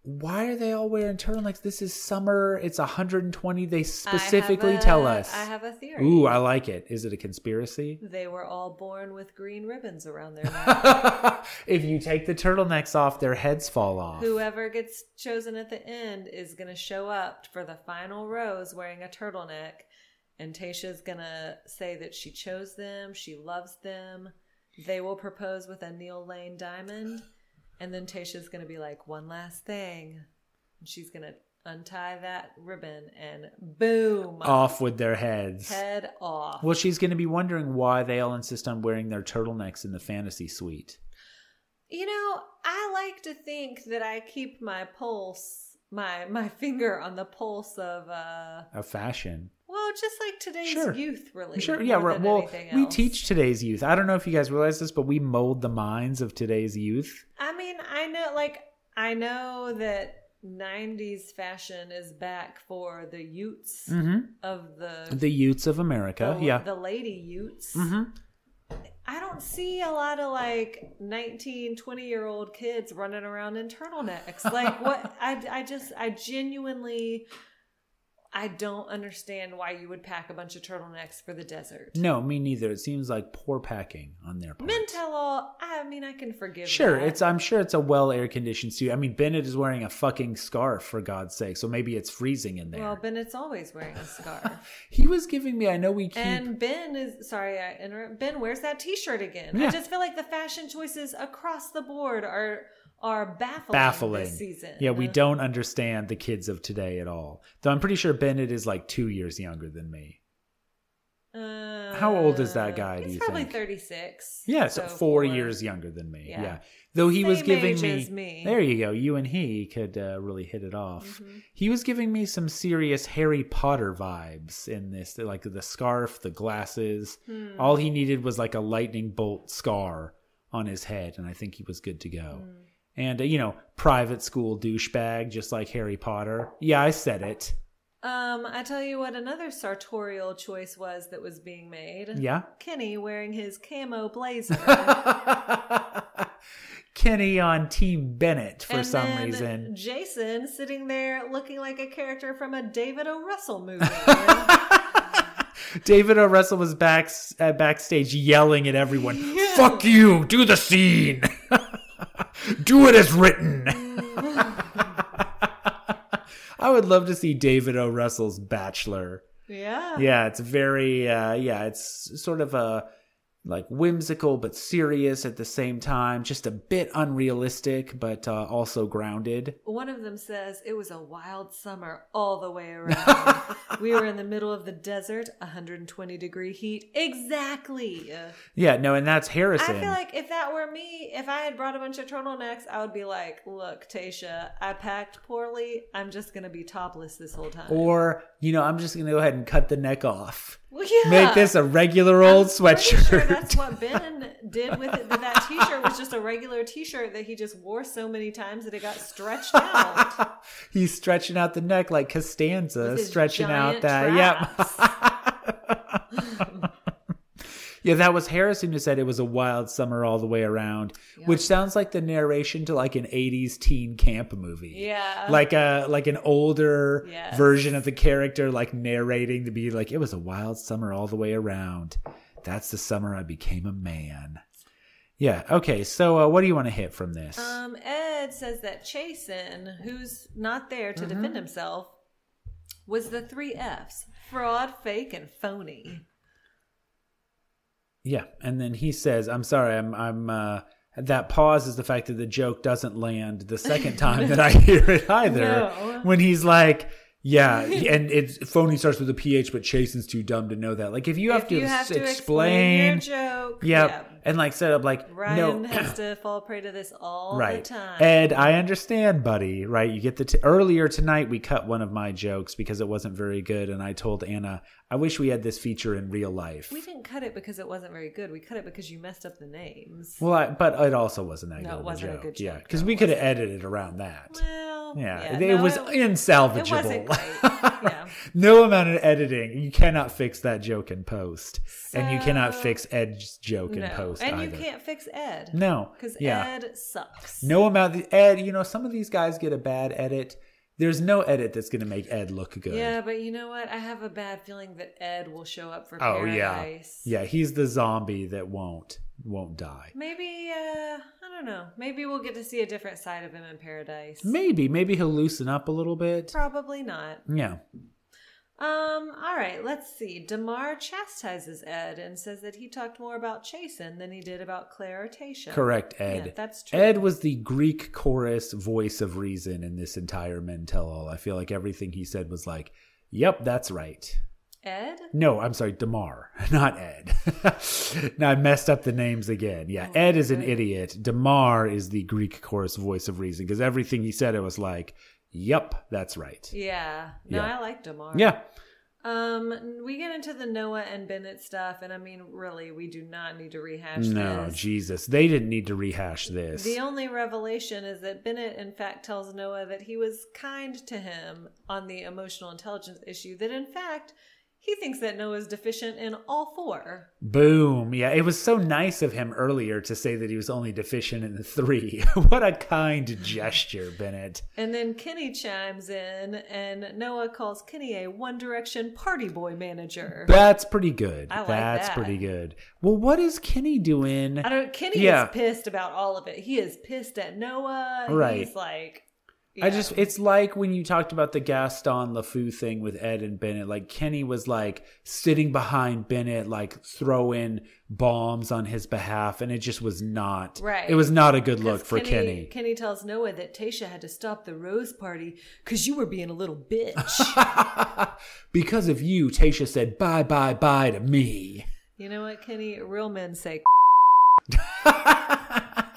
why are they all wearing turtlenecks? This is summer. It's 120. They specifically a- tell us. I have a theory. Ooh, I like it. Is it a conspiracy? They were all born with green ribbons around their neck. if you take the turtlenecks off, their heads fall off. Whoever gets chosen at the end is going to show up for the final rose wearing a turtleneck. And Tayshia's going to say that she chose them, she loves them. They will propose with a Neil Lane diamond. And then Tayshia's going to be like, one last thing. And she's going to untie that ribbon and boom, Off with their heads. head off. Well, she's going to be wondering why they all insist on wearing their turtlenecks in the fantasy suite. You know, I like to think that I keep my pulse, my my finger on the pulse of uh Of fashion. Well, just like today's Sure. youth really. Sure. Yeah. Right. Well, we teach today's youth. I don't know if you guys realize this, but we mold the minds of today's youth. I mean, I know like I know that 90s fashion is back for the Utes Mm-hmm. of the The youths of America. the, yeah. the lady Utes. mm-hmm. I don't see a lot of like 19, 20 year old kids running around in turtlenecks. Like what I I just I genuinely I don't understand why you would pack a bunch of turtlenecks for the desert. No, me neither. It seems like poor packing on their part. Men tell all I mean I can forgive Sure, that. it's. I'm sure it's a well air conditioned suit. I mean, Bennett is wearing a fucking scarf for God's sake, so maybe it's freezing in there. well, Bennett's always wearing a scarf. he was giving me. I know we keep. And Ben is sorry, I interrupt. Ben wears that T-shirt again. Yeah. I just feel like the fashion choices across the board are are baffling, baffling this season. Yeah, we don't understand the kids of today at all. Though I'm pretty sure Bennett is like two years younger than me. Uh, How old is that guy, do He's you probably think? 36. Yeah, so, four, years younger than me. Yeah. Yeah. Though he was giving me, me. There you go. You and he could uh, really hit it off. Mm-hmm. He was giving me some serious Harry Potter vibes in this, like the scarf, the glasses. Hmm. All he needed was like a lightning bolt scar on his head, and I think he was good to go. Hmm. And you know, private school douchebag, just like Harry Potter. Yeah, I said it. Um, I tell you what, another sartorial choice was that was being made. Yeah. Kenny wearing his camo blazer. Kenny on Team Bennett for and some reason. Jason sitting there looking like a character from a David O. Russell movie. David O. Russell was back uh, backstage yelling at everyone, "Fuck you! Do the scene. Do it as written." I would love to see David O. Russell's Bachelor. yeah. Yeah, it's very uh yeah, it's sort of a like whimsical but serious at the same time, just a bit unrealistic but uh, also grounded. One of them says it was a wild summer all the way around. we were in the middle of the desert, 120 degree heat. Exactly. Yeah, no, and that's Harrison. I feel like if that were me, if I had brought a bunch of turtlenecks, I would be like, look, Tayshia, I packed poorly. I'm just going to be topless this whole time. or, you know, I'm just going to go ahead and cut the neck off. Well, yeah. Make this a regular old I'm sweatshirt. Sure that's what Ben did with it. That T-shirt was just a regular T-shirt that he just wore so many times that it got stretched out. He's stretching out the neck like Costanza, stretching out that. traps. Yep. yeah, that was Harrison who said it was a wild summer all the way around, which sounds like the narration to like an '80s teen camp movie. Yeah. like a like an older Yes. version of the character, like narrating to be like, "It was a wild summer all the way around. That's the summer I became a man." Yeah. Okay. So, uh, what do you want to hit from this? Um, Ed says that Chasen, who's not there to Mm-hmm. defend himself, was the three F's fraud, fake, and phony. Yeah, and then he says, "I'm sorry, I'm I'm uh that pause is the fact that the joke doesn't land the second time that I hear it either. No. When he's like, yeah, and it's phony starts with a ph, but Chasen's too dumb to know that. Like if you have if to, you have s- to explain, explain your joke, yep, yeah. and like set up like Ryan no, has to fall prey to this all right, the time. Ed, I understand, buddy. Right, you get the t- earlier tonight we cut one of my jokes because it wasn't very good, and I told Anna, I wish we had this feature in real life. we didn't cut it because it wasn't very good. We cut it because you messed up the names. Well, I, but it also wasn't that No, good it wasn't a a joke. yeah, because No, we could have edited around that. Well, yeah, it, no, was it, insalvageable. it. Yeah. no amount of editing. You cannot fix that joke in post, and you cannot fix Ed's joke in post and either. you can't fix Ed. no, because yeah, Ed sucks. no amount. Of, Ed, you know, some of these guys get a bad edit. There's no edit that's going to make Ed look good. Yeah, but you know what? I have a bad feeling that Ed will show up for Oh yeah, yeah. He's the zombie that won't won't die. Maybe uh I don't know. Maybe we'll get to see a different side of him in Paradise. Maybe maybe he'll loosen up a little bit. Probably not. Yeah. Um, all right, let's see. Damar chastises Ed and says that he talked more about Chasen than he did about Claire or Tayshia. Correct, Ed. Yeah, that's true. Ed was the Greek chorus voice of reason in this entire Men Tell All. I feel like everything he said was like, "Yep, that's right." Ed? No, I'm sorry, Damar, not Ed. now I messed up the names again. Yeah, Oh, Ed is an idiot. Damar is the Greek chorus voice of reason because everything he said, it was like, "Yep, that's right." Yeah. No, Yeah. I like Damar. Yeah, Um, we get into the Noah and Bennett stuff, and I mean, really, we do not need to rehash this. no, this. Jesus, they didn't need to rehash this. The only revelation is that Bennett, in fact, tells Noah that he was kind to him on the emotional intelligence issue, that in fact, he thinks that Noah's deficient in all four. Boom. Yeah, it was so nice of him earlier to say that he was only deficient in the three. what a kind gesture, Bennett. And then Kenny chimes in, and Noah calls Kenny a One Direction party boy manager. That's pretty good. I like That's that. pretty good. Well, what is Kenny doing? I don't. Kenny Yeah. is pissed about all of it. He is pissed at Noah. Right. He's like, I just, it's like when you talked about the Gaston LeFou thing with Ed and Bennett. Like Kenny was like sitting behind Bennett, like throwing bombs on his behalf, and it just was not. Right. It was not a good look for Kenny. Kenny tells Noah that Tayshia had to stop the rose party because you were being a little bitch. because of you, Tayshia said bye, bye, bye to me. you know what, Kenny? Real men say.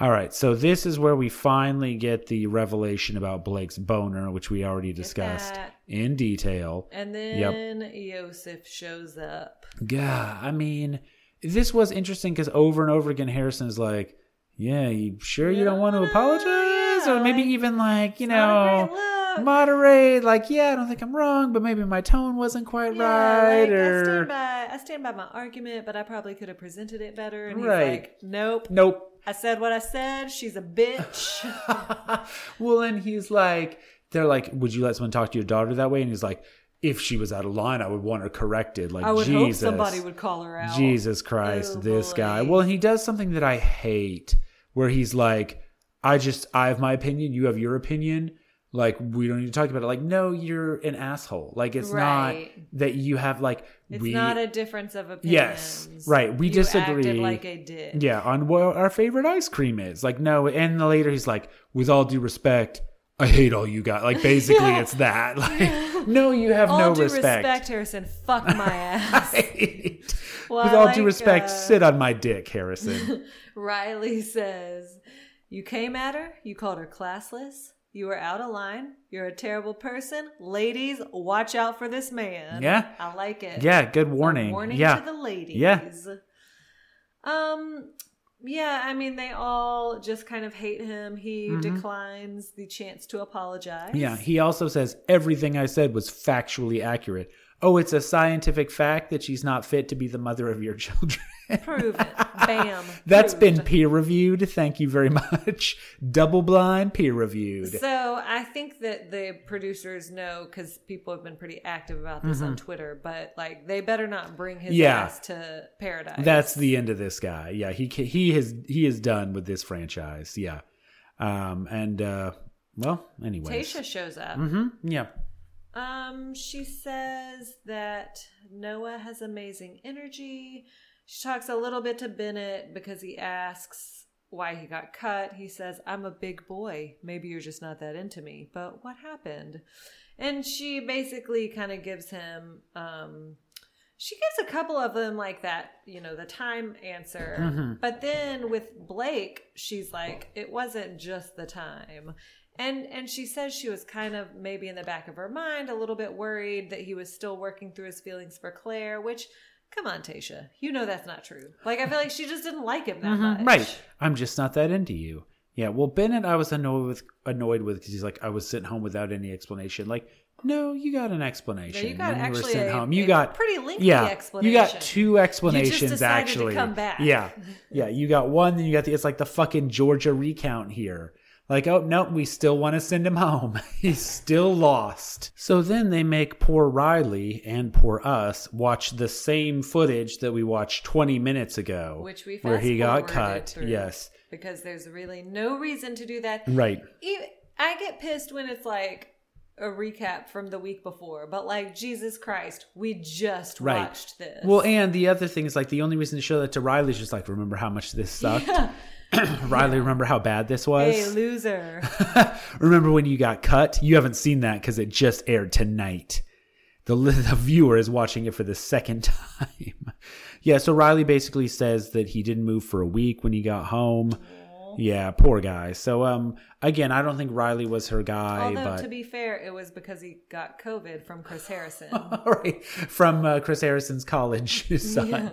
All right, so this is where we finally get the revelation about Blake's boner, which we already discussed that. in detail. And then Yosef shows up. Yeah, I mean, this was interesting because over and over again, Harrison's like, "Yeah, you sure you don't want to apologize?" yeah, or maybe like, even like, you know, great moderate. Like, yeah, I don't think I'm wrong, but maybe my tone wasn't quite Yeah, right. like, I or stand by. I stand by my argument, but I probably could have presented it better. And Right. he's like, "Nope, nope. I said what I said. She's a bitch." well, and he's like, they're like, would you let someone talk to your daughter that way? And he's like, if she was out of line, I would want her corrected. Like, I would hope Jesus, somebody would call her out. Jesus Christ, Oh, this boy. guy. Well, he does something that I hate, where he's like, I just, I have my opinion, you have your opinion. Like, we don't need to talk about it. Like, no, you're an asshole. Like, it's Right. not that you have, like, It's we. not a difference of opinion Yes, right, we You disagree. Like a dick. Yeah, on what our favorite ice cream is. Like, no, and later he's like, with all due respect, I hate all you guys. Like, basically, Yeah. it's that. Like, no, you have All no due respect. respect, Harrison. Fuck my ass. Well, with all like, due respect, uh, sit on my dick, Harrison. Riley says, You came at her, you called her classless, you are out of line, you're a terrible person. Ladies, watch out for this man. Yeah. I like it. yeah, good A warning. warning yeah. to the ladies. Yeah. Um yeah, I mean they all just kind of hate him. He Mm-hmm. declines the chance to apologize. Yeah, he also says everything I said was factually accurate. Oh, it's a scientific fact that she's not fit to be the mother of your children. Prove it. Bam. That's Proved. been peer reviewed. Thank you very much. Double blind peer reviewed. So I think that the producers know because people have been pretty active about this Mm-hmm. on Twitter, but like they better not bring his Yeah. ass to paradise. That's the end of this guy. Yeah, he he has he is done with this franchise. Yeah, um, and uh, well, anyway, Tayshia shows up. Mm-hmm. yeah, Um, she says that Noah has amazing energy. She talks a little bit to Bennett because he asks why he got cut. He says, I'm a big boy. Maybe you're just not that into me. But what happened? And she basically kind of gives him, um, she gives a couple of them like that, you know, the time answer. Mm-hmm. But then with Blake, she's like, it wasn't just the time. And and she says she was kind of maybe in the back of her mind a little bit worried that he was still working through his feelings for Claire, which come on, Tayshia. You know that's not true. Like I feel like she just didn't like him that much. Mm-hmm. right. I'm just not that into you. Yeah. Well, Bennett, I was annoyed with annoyed with because he's like, I was sitting home without any explanation. Like, No, you got an explanation. No, you got when you were actually sent a- home. You got pretty lengthy yeah, explanation. You got two explanations decided to actually. come back. Yeah, yeah. You got one, then you got the. It's like the fucking Georgia recount here. Like, oh no, we still want to send him home. He's still lost. So then they make poor Riley and poor us watch the same footage that we watched 20 minutes ago, Which we where he got cut. through. Yes, because there's really no reason to do that. right. Even, I get pissed when it's like a recap from the week before, but like Jesus Christ, we just Right. watched this. Well, and the other thing is like the only reason to show that to Riley is just like, remember how much this sucked. Riley, remember how bad this was. hey, loser. remember when you got cut? You haven't seen that because it just aired tonight. The the viewer is watching it for the second time. yeah, so Riley basically says that he didn't move for a week when he got home. Yeah, poor guy. So um again, I don't think Riley was her guy, Although but to be fair, it was because he got COVID from Chris Harrison. right from uh, Chris Harrison's college son.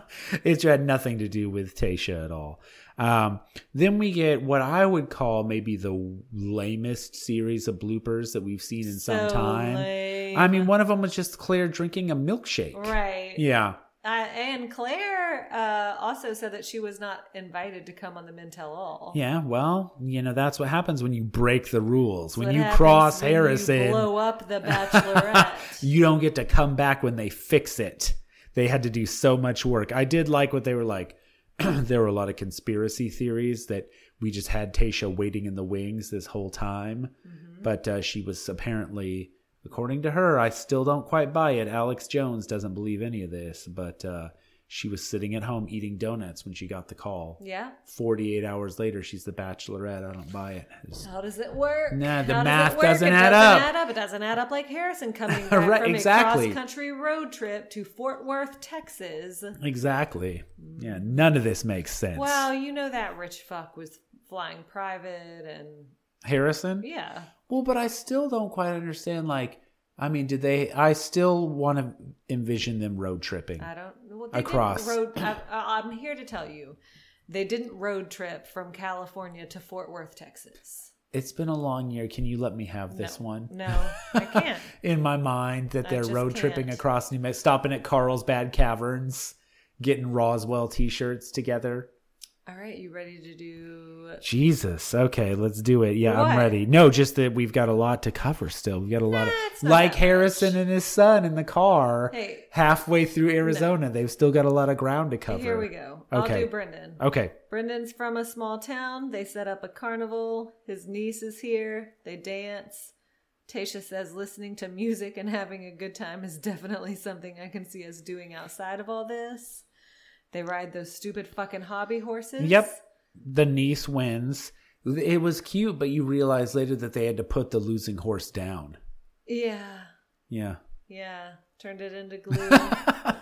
it had nothing to do with Tayshia at all. Um, then we get what I would call maybe the lamest series of bloopers that we've seen in some time. lame. I mean, one of them was just Claire drinking a milkshake. right. Yeah. Uh, and Claire uh, also said that she was not invited to come on the Men Tell All. Yeah, well, you know, that's what happens when you break the rules. when you cross when you Harrison, blow up the Bachelorette. you don't get to come back when they fix it. They had to do so much work. I did like what they were like. there were a lot of conspiracy theories that we just had Tayshia waiting in the wings this whole time, but uh, she was apparently, according to her, I still don't quite buy it. Alex Jones doesn't believe any of this, but uh, she was sitting at home eating donuts when she got the call. yeah. 48 hours later, she's the bachelorette. I don't buy it. It's- How does it work? Nah, the How does math doesn't it add doesn't up. Add up. It doesn't add up like Harrison coming back Right, from exactly. a cross-country road trip to Fort Worth, Texas. Exactly. Yeah, none of this makes sense. Well, you know that rich fuck was flying private and Harrison? yeah. Well, but I still don't quite understand. Like, I mean, did they? I still want to envision them road tripping. I don't. Well, they Across. Road, I, I- I'm here to tell you, they didn't road trip from California to Fort Worth, Texas. It's been a long year. Can you let me have this No. one? No, I can't. In my mind, that they're road tripping can't. across New Mexico, stopping at Carlsbad Caverns, getting Roswell T-shirts together. All right, you ready to do? Jesus. Okay, let's do it. Yeah, I'm What? ready. No, just that we've got a lot to cover still. We've got a lot of it's not like that Harrison and his son in the car. Hey. halfway through Arizona, they've still got a lot of ground to cover. Here we go. I'll Okay. do Brendan. Okay. Brendan's from a small town. They set up a carnival. His niece is here. They dance. Tayshia says listening to music and having a good time is definitely something I can see us doing outside of all this. They ride those stupid fucking hobby horses. Yep. The niece wins. It was cute, but you realize later that they had to put the losing horse down. Yeah. Yeah. Yeah. Turned it into glue. uh,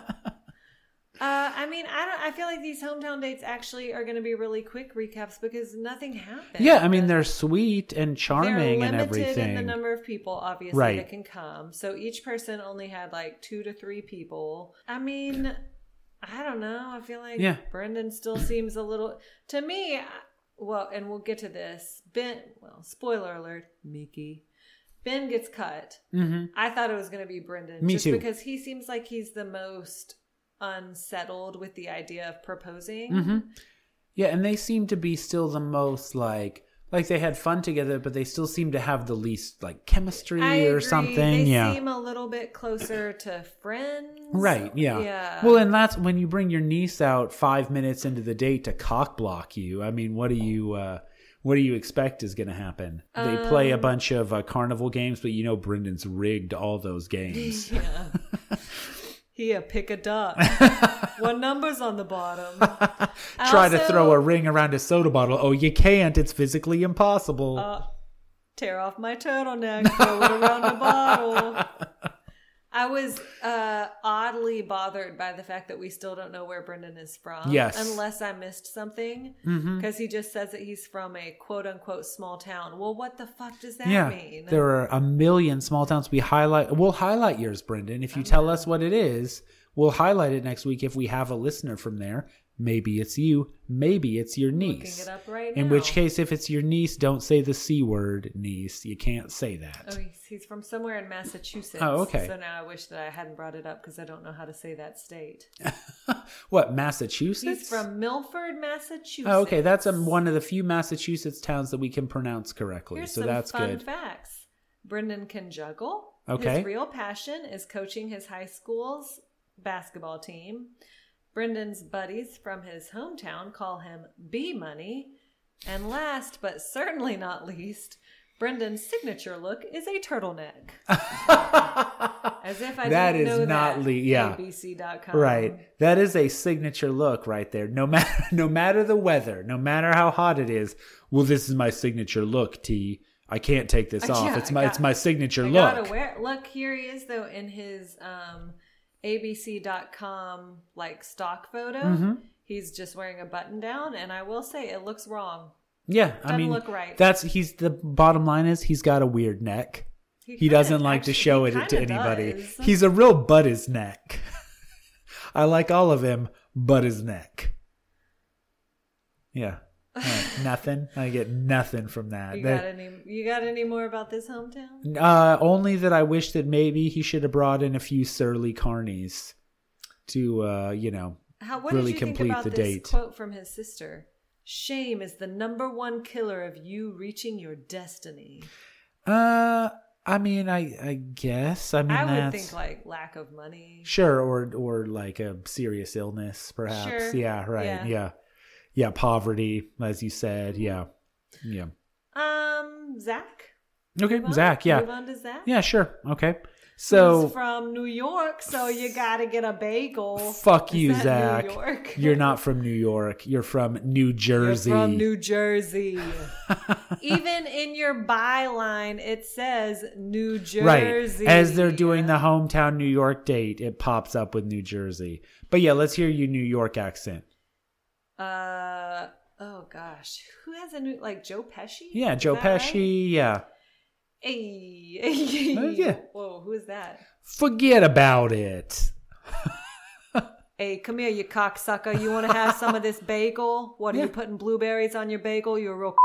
I mean, I don't. I feel like these hometown dates actually are going to be really quick recaps because nothing happened. Yeah, I mean they're sweet and charming They're and everything. in the number of people, obviously, Right. that can come. So each person only had like two to three people. I mean, I don't know. I feel like Yeah. Brendan still seems a little to me. Well, and we'll get to this. Ben, well, spoiler alert, Mickey. Ben gets cut. hmm I thought it was going to be Brendan, Me just too. because he seems like he's the most unsettled with the idea of proposing. hmm Yeah, and they seem to be still the most like like they had fun together, but they still seem to have the least like chemistry I or agree. something. They yeah. seem a little bit closer to friends. Right, yeah. Yeah. Well, and that's when you bring your niece out five minutes into the date to cock block you. I mean, what do you uh what do you expect is going to happen? They play a Um, bunch of uh, carnival games, but you know Brendan's rigged all those games. Yeah. he a pick a duck. what number's on the bottom? Try to throw a ring around a soda bottle. Oh, you can't. It's physically impossible. Uh, tear off my turtleneck, throw it around the bottle. I was uh, oddly bothered by the fact that we still don't know where Brendan is from. Yes. Unless I missed something. Because he just says that he's from a quote unquote small town. Well, what the fuck does that yeah, mean? there are a million small towns. We highlight. We'll highlight yours, Brendan. If you tell us what it is, we'll highlight it next week. If we have a listener from there, Maybe it's you. Maybe it's your niece. it right In now. which case, if it's your niece, don't say the c word, niece. You can't say that. Oh, he's, he's from somewhere in Massachusetts. Oh, okay. So now I wish that I hadn't brought it up because I don't know how to say that state. What Massachusetts? He's from Milford, Massachusetts. Oh, okay. That's um, one of the few Massachusetts towns that we can pronounce correctly. Here's so some that's fun good. facts. Brendan can juggle. Okay. His real passion is coaching his high school's basketball team. Brendan's buddies from his hometown call him B Money. And last but certainly not least, Brendan's signature look is a turtleneck. As if I That didn't is know not that. le- yeah. ABC.com. Right. That is a signature look right there. No matter no matter the weather, no matter how hot it is. Well, this is my signature look, T. I can't take this Uh, off. yeah, it's my got- it's my signature I look. wear. Look, here he is though in his um, ABC.com like stock photo. Mm-hmm. He's just wearing a button down, and I will say it looks wrong. yeah, I Doesn't mean look right. that's he's the bottom line is he's got a weird neck. He kinda- doesn't like to show it to anybody. does. He's a real butt his neck. I like all of him, but his neck. Yeah. Nothing. I get nothing from that. You That- got any? You got any more about this hometown? Uh, only that I wish that maybe he should have brought in a few surly carnies to, uh, you know, How? What Really did you think complete about the this date. quote from his sister? Shame is the number one killer of you reaching your destiny. uh, I mean, I, I guess, I mean, I would think like lack of money. sure, or, or like a serious illness, perhaps. Sure. Yeah, right. Yeah. Yeah. Yeah, poverty, as you said. Yeah, yeah. Um, Zac. Okay, Move on? Zac. Yeah, Move on to Zac. yeah, sure. Okay, so from New York, so you gotta get a bagel. fuck you, Zac. New York? You're not from New York. You're from New You're Jersey. from New Jersey. Even in your byline, it says New Jersey. Right. As they're doing the hometown New York date, it pops up with New Jersey. But yeah, let's hear your New York accent. Uh oh gosh, who has a new like Joe Pesci? Yeah, Joe that right? Pesci. Yeah. Hey, hey. Oh, yeah. Whoa, who is that? Forget about it. Hey, come here, you cocksucker. You want to have some of this bagel? What are Yeah. you putting blueberries on your bagel? You're a real.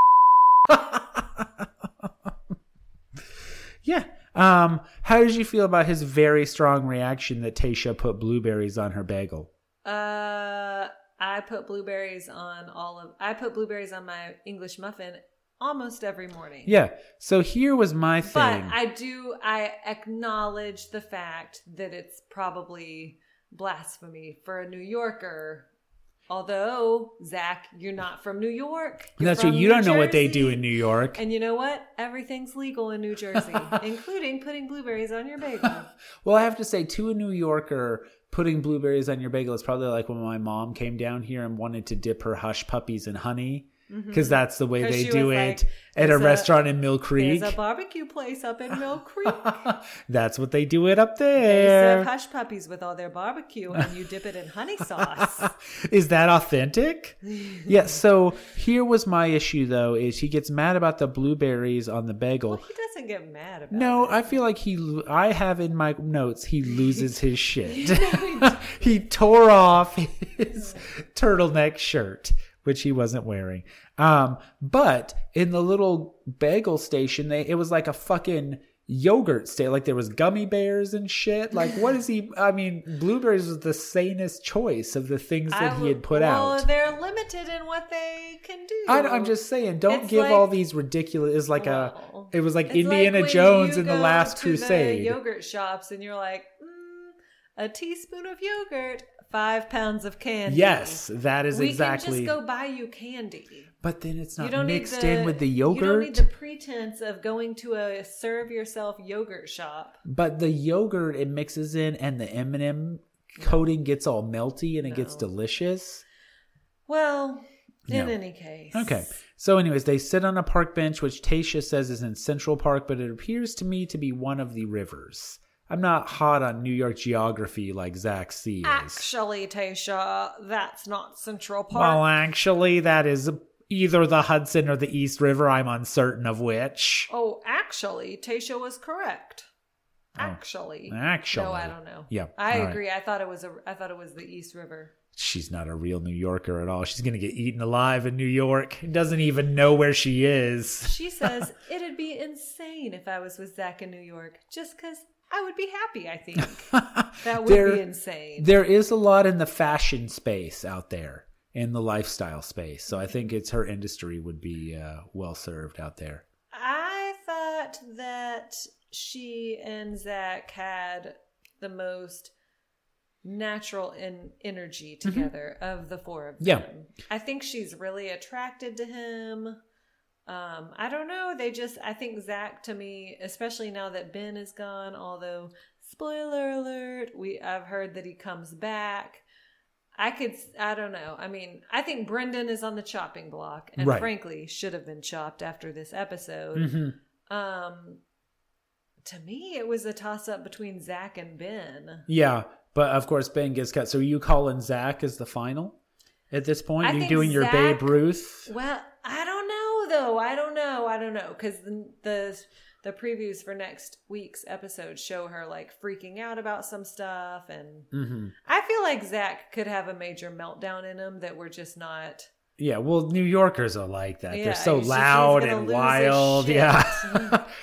Yeah. Um, how did you feel about his very strong reaction that Tayshia put blueberries on her bagel? Uh, I put blueberries on all of. I put blueberries on my English muffin almost every morning. Yeah. So here was my thing. But. I do. I acknowledge the fact that it's probably blasphemy for a New Yorker. Although Zac, you're not from New York. You're That's what you New don't know what they do in New York. And you know what? Everything's legal in New Jersey, including putting blueberries on your bagel. Well, I have to say, to a New Yorker, putting blueberries on your bagel is probably like when my mom came down here and wanted to dip her hush puppies in honey. Mm-hmm. Because that's the way they do it like, at a "There's a- restaurant in Mill Creek. There's a barbecue place up in Mill Creek. That's what they do it up there. They serve hush puppies with all their barbecue, and you dip it in honey sauce. Is that authentic? yeah. So here was my issue though: is he gets mad about the blueberries on the bagel. Well, he doesn't get mad about No, it. I feel like he. I have in my notes he loses his shit. he tore off his turtleneck shirt, which he wasn't wearing. Um, but in the little bagel station, they it was like a fucking yogurt state. Like there was gummy bears and shit. Like what is he? I mean, blueberries was the sanest choice of the things that I he had put well, out. they're limited in what they can do. I, I'm just saying, don't It's give like- all these ridiculous. It's like Well, a. It was like Indiana when Jones in the Last to Crusade. The yogurt shops, and you're like, mm, a teaspoon of yogurt, five pounds of candy. Yes, that is exactly. we exactly. can just go buy you candy. but then it's not mixed the, in with the yogurt. You don't need the pretense of going to a serve yourself yogurt shop. But the yogurt it mixes in, and the M and m coating gets all melty, and it gets delicious. Well, in No. any case, Okay. So, anyways, they sit on a park bench, which Tayshia says is in Central Park, but it appears to me to be one of the rivers. I'm not hot on New York geography like Zac C is. Actually, Tayshia, that's not Central Park. Well, actually, that is either the Hudson or the East River. I'm uncertain of which. Oh, actually, Tayshia was correct. Actually, Oh. Actually. no, I don't know. Yeah, I all right. agree. I thought it was a. I thought it was the East River. she's not a real New Yorker at all. She's going to get eaten alive in New York. Doesn't even know where she is. She says it'd be insane if I was with Zac in New York, just because I would be happy. I think that would There- be insane. There is a lot in the fashion space out there, in the lifestyle space. So I think it's her industry would be uh, well served out there. I thought that she and Zac had the most natural in energy together of the four of them. Yeah. I think she's really attracted to him. Um, I don't know. They just I think Zac to me, especially now that Ben is gone, although spoiler alert, we I've heard that he comes back. I could I don't know. I mean, I think Brendan is on the chopping block and Right. frankly should have been chopped after this episode. hmm Um to me it was a toss up between Zac and Ben. Yeah, but of course Ben gets cut. So are you calling Zac as the final at this point? I you doing your Babe Ruth? Well, I don't know though. I don't know. I don't know because the, the the previews for next week's episode show her like freaking out about some stuff, and hmm I feel like Zac could have a major meltdown in him that we're just not. Yeah, well, New Yorkers are like that. Yeah, They're so loud and wild. Yeah.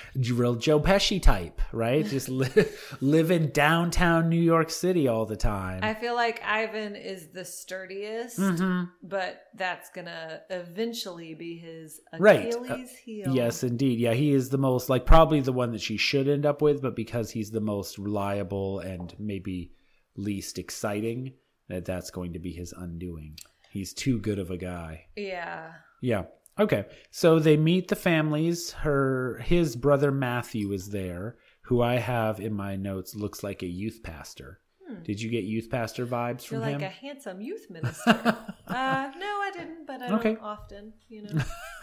Real Joe Pesci type, right? Just li- live in downtown New York City all the time. I feel like Ivan is the sturdiest, Mhm. but that's gonna eventually be his Right. Achilles Uh, heel. Yes, indeed. Yeah, he is the most, like, probably the one that she should end up with, but because he's the most reliable and maybe least exciting, that that's going to be his undoing. He's too good of a guy. Yeah. Yeah. Okay. So they meet the families. Her his brother Matthew is there, who I have in my notes looks like a youth pastor. Did you get youth pastor vibes You're from like him? a handsome youth minister. uh, no, I didn't, but I don't Okay. often, you know.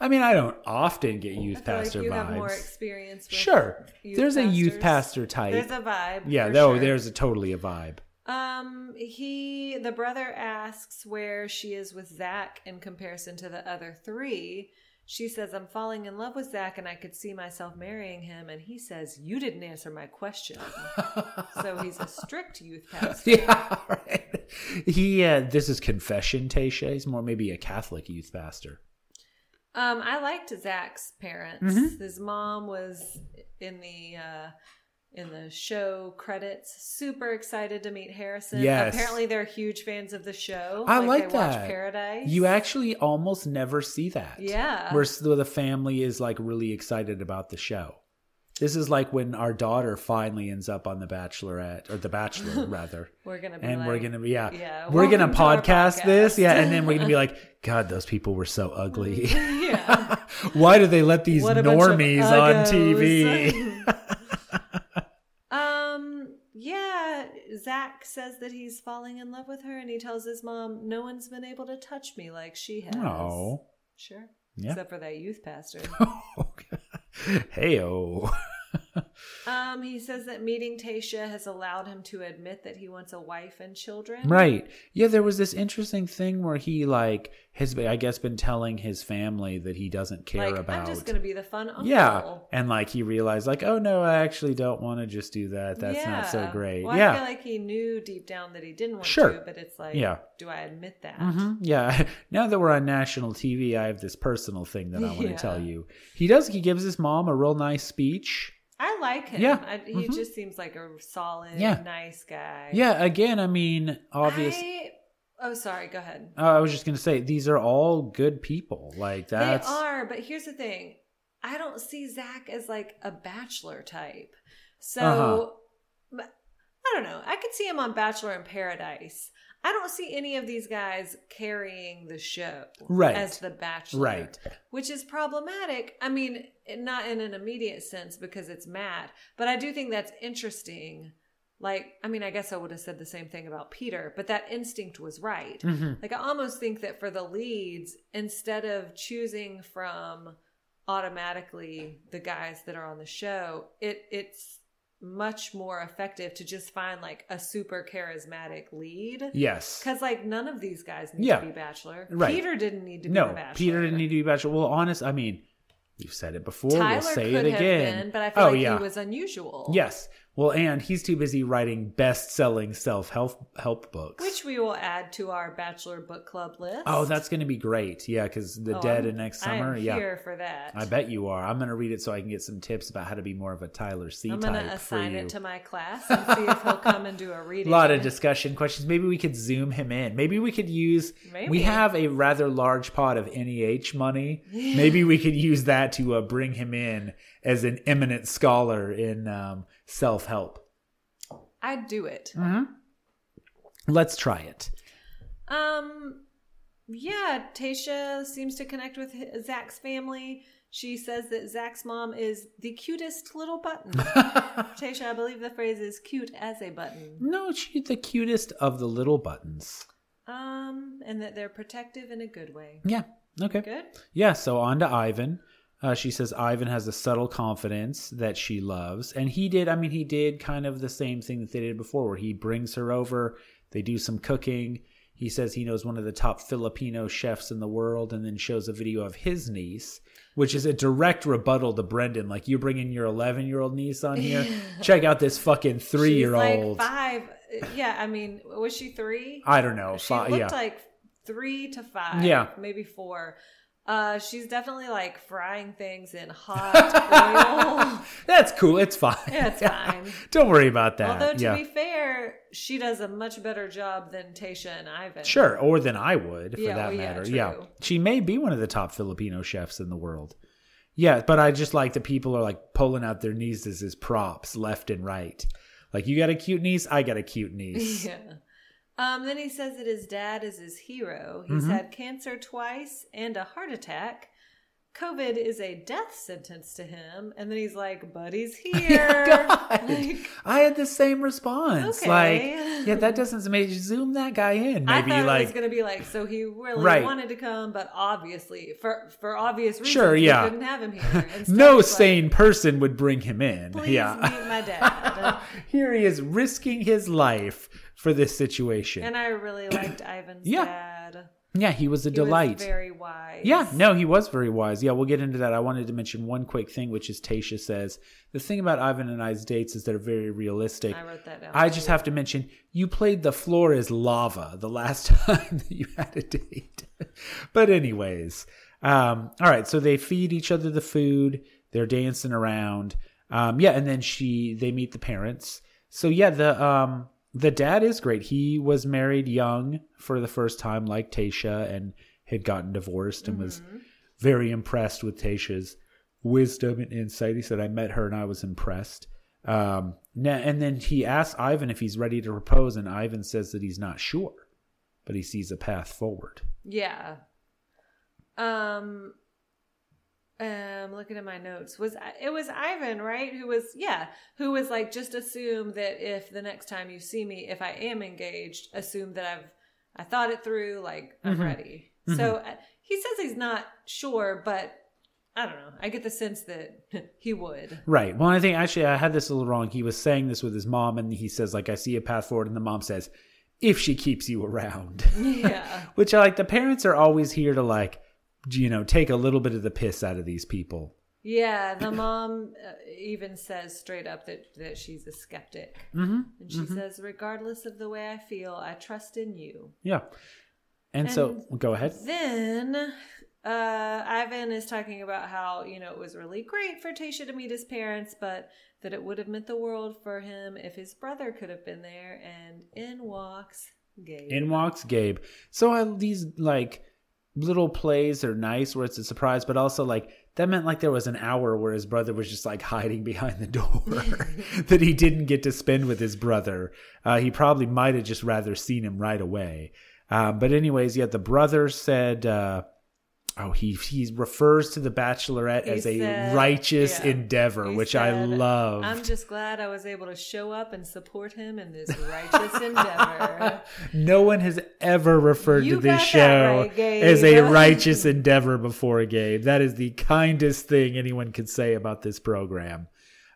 I mean, I don't often get youth pastor like you vibes. have more experience with sure. There's a youth pastor type. There's a vibe. yeah, no, sure. there's a totally a vibe. Um, he, the brother asks where she is with Zac in comparison to the other three. She says, I'm falling in love with Zac and I could see myself marrying him. And he says, You didn't answer my question. so he's a strict youth pastor. yeah, right. He uh, this is confession, Tayshia. He's more maybe a Catholic youth pastor. Um, I liked Zac's parents. Mm-hmm. His mom was in the uh, in the show credits. Super excited to meet Harrison. Yes. Apparently, they're huge fans of the show. I like, Watch that. Paradise. You actually almost never see that. Yeah. Where the family is like really excited about the show. This is like when our daughter finally ends up on The Bachelorette, or The Bachelor, rather. We're gonna be and like, we're gonna be, yeah. yeah, we're gonna to podcast this. Yeah. And then we're gonna be like, God, those people were so ugly. yeah. Why do they let these What a bunch of normies on. TV? um. Yeah. Zac says that he's falling in love with her, and he tells his mom, "No one's been able to touch me like she has." oh. Sure. Yeah. Except for that youth pastor. hey, oh. Um, he says that meeting Tayshia has allowed him to admit that he wants a wife and children. Right. Yeah, there was this interesting thing where he like has I guess been telling his family that he doesn't care Like, about I'm just gonna be the fun uncle. Yeah. And like he realized like, oh no, I actually don't want to just do that. That's not so great. Well, yeah. I feel like he knew deep down that he didn't want Sure. to, but it's like, Yeah. do I admit that? Mm-hmm. Yeah. Now that we're on national TV, I have this personal thing that I want to Yeah. tell you. He does. He gives his mom a real nice speech. I like him. Yeah. I, he Mhm. just seems like a solid, Yeah. nice guy. Yeah. Again, I mean, obvious. I, oh, sorry. Go ahead. Uh, I was just gonna say these are all good people. Like that's They are, but here's the thing: I don't see Zac as like a bachelor type. So Uh-huh. I don't know. I could see him on Bachelor in Paradise. I don't see any of these guys carrying the show Right. as the bachelor, right. Which is problematic. I mean, not in an immediate sense because it's Matt, but I do think that's interesting. Like, I mean, I guess I would have said the same thing about Peter, but that instinct was right. Mhm. Like I almost think that for the leads, instead of choosing from automatically the guys that are on the show, it it's much more effective to just find like a super charismatic lead. Yes. Because like none of these guys need Yeah. to be bachelor. Right. Peter didn't need to be No, bachelor. Peter didn't need to be bachelor. Well, honest, I mean, we've said it before. Tyler we'll say could it have again. been, but I feel oh like yeah. he was unusual. Yes. Well, and he's too busy writing best-selling self-help help books. Which we will add to our Bachelor Book Club list. oh, that's going to be great. Yeah, because the Oh, dead I'm- in next I am. Yeah, here for that. I bet you are. I'm going to read it so I can get some tips about how to be more of a Tyler C I'm type gonna assign it to my class and see if he'll come and do a reading. a lot of discussion questions. Maybe we could zoom him in. Maybe we could use. Maybe. We have a rather large pot of NEH money. Maybe we could use that to uh, bring him in as an eminent scholar in um, self help. I'd do it. Mm. Let's try it. Um, yeah, Tayshia seems to connect with Zac's family. She says that Zac's mom is the cutest little button. Tayshia, I believe the phrase is "cute as a button." No, she's the cutest of the little buttons. Um, and that they're protective in a good way. Yeah. Okay. Good. Yeah, so on to Ivan. Uh, she says Ivan has a subtle confidence that she loves. And he did, I mean, he did kind of the same thing that they did before, where he brings her over, they do some cooking. He says he knows one of the top Filipino chefs in the world, and then shows a video of his niece, which is a direct rebuttal to Brendan. Like, you bringing your 11 year old niece on here? Check out this fucking three year She's old. like five. Yeah, I mean, was she three? I don't know. She fi- looked yeah. like three to five. Yeah. maybe four. Uh, she's definitely like frying things in hot oil. That's cool. It's fine. Yeah, it's fine. don't worry about that. Although to yeah. be fair, she does a much better job than Tayshia and Ivan. Sure, or than I would, for Yeah, that well, yeah, matter. true. Yeah, she may be one of the top Filipino chefs in the world. Yeah, but I just like that people are like pulling out their nieces as props left and right. Like, you got a cute niece, I got a cute niece. Yeah. Um, then he says that his dad is his hero. Mm-hmm. He's had cancer twice and a heart attack. COVID is a death sentence to him. And then he's like, but he's here. God. Like, I had the same response. Okay. Like, yeah, that doesn't make you zoom that guy in. I Maybe thought it like was going to be like, so he really Right. wanted to come, but obviously, for for obvious reasons, Sure, yeah. couldn't have him here. No like, sane person would bring him in. Please yeah. meet my dad. Here he is risking his life for this situation. and I really liked Ivan's Yeah. dad. yeah, he was a He was delight. very wise. Yeah, no, he was very wise. Yeah, we'll get into that. I wanted to mention one quick thing, which is Tayshia says the thing about Ivan and I's dates is they're very realistic. I wrote that down. I just have to mention you played the floor is lava the last time that you had a date. but anyways, um, all right. So they feed each other the food. They're dancing around. Um, yeah, and then she they meet the parents. So yeah, the um, the dad is great. He was married young for the first time, like Tayshia, and had gotten divorced and was very impressed with Tayshia's wisdom and insight. He said, I met her and I was impressed. Um, and then he asks Ivan if he's ready to propose, and Ivan says that he's not sure, but he sees a path forward. Yeah. Um um looking at my notes was it was Ivan, right? Who was yeah, who was like just assume that if the next time you see me if I am engaged, assume that I've I thought it through like I'm ready. So uh, he says he's not sure, but I don't know. I get the sense that he would. Right. Well, I think actually I had this a little wrong. He was saying this with his mom, and he says, like, I see a path forward, and the mom says, if she keeps you around. Yeah. Which I like the parents are always here to like, you know, take a little bit of the piss out of these people. Yeah, the mom uh, even says straight up that that she's a skeptic. Mm-hmm. And she says regardless of the way I feel, I trust in you. Yeah. And, so go ahead. Then uh, Ivan is talking about how, you know, it was really great for Tayshia to meet his parents, but that it would have meant the world for him if his brother could have been there. And in walks Gabe. In walks Gabe. So I, these like little plays are nice where it's a surprise, but also like that meant like there was an hour where his brother was just like hiding behind the door that he didn't get to spend with his brother. Uh, he probably might have just rather seen him right away. Um, but anyways, yeah, the brother said, uh, "Oh, he he refers to the Bachelorette He as a said- righteous yeah. endeavor, He which I love." I'm just glad I was able to show up and support him in this righteous endeavor. No one has ever referred You to this show right, as a righteous endeavor before, Gabe. That is the kindest thing anyone could say about this program.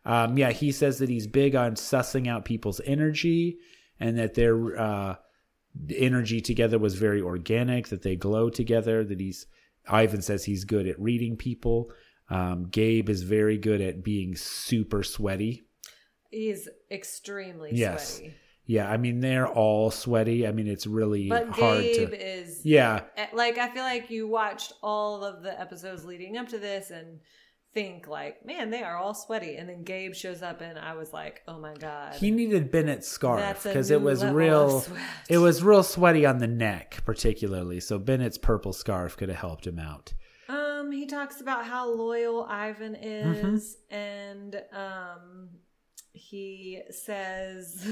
Um, yeah, he says that he's big on sussing out people's energy and that their uh, energy together was very organic, that they glow together, that he's, Ivan says he's good at reading people. Um, Gabe is very good at being super sweaty. He's extremely Yes. sweaty. Yeah, I mean they're all sweaty. I mean it's really But hard Gabe to. is Yeah, eh, like I feel like you watched all of the episodes leading up to this and think like, man, they are all sweaty. And then Gabe shows up and I was like, oh my god. he needed Bennett's scarf because it was real. It was real sweaty on the neck, particularly. So Bennett's purple scarf could have helped him out. Um, he talks about how loyal Ivan Mm-hmm. is, and um, he says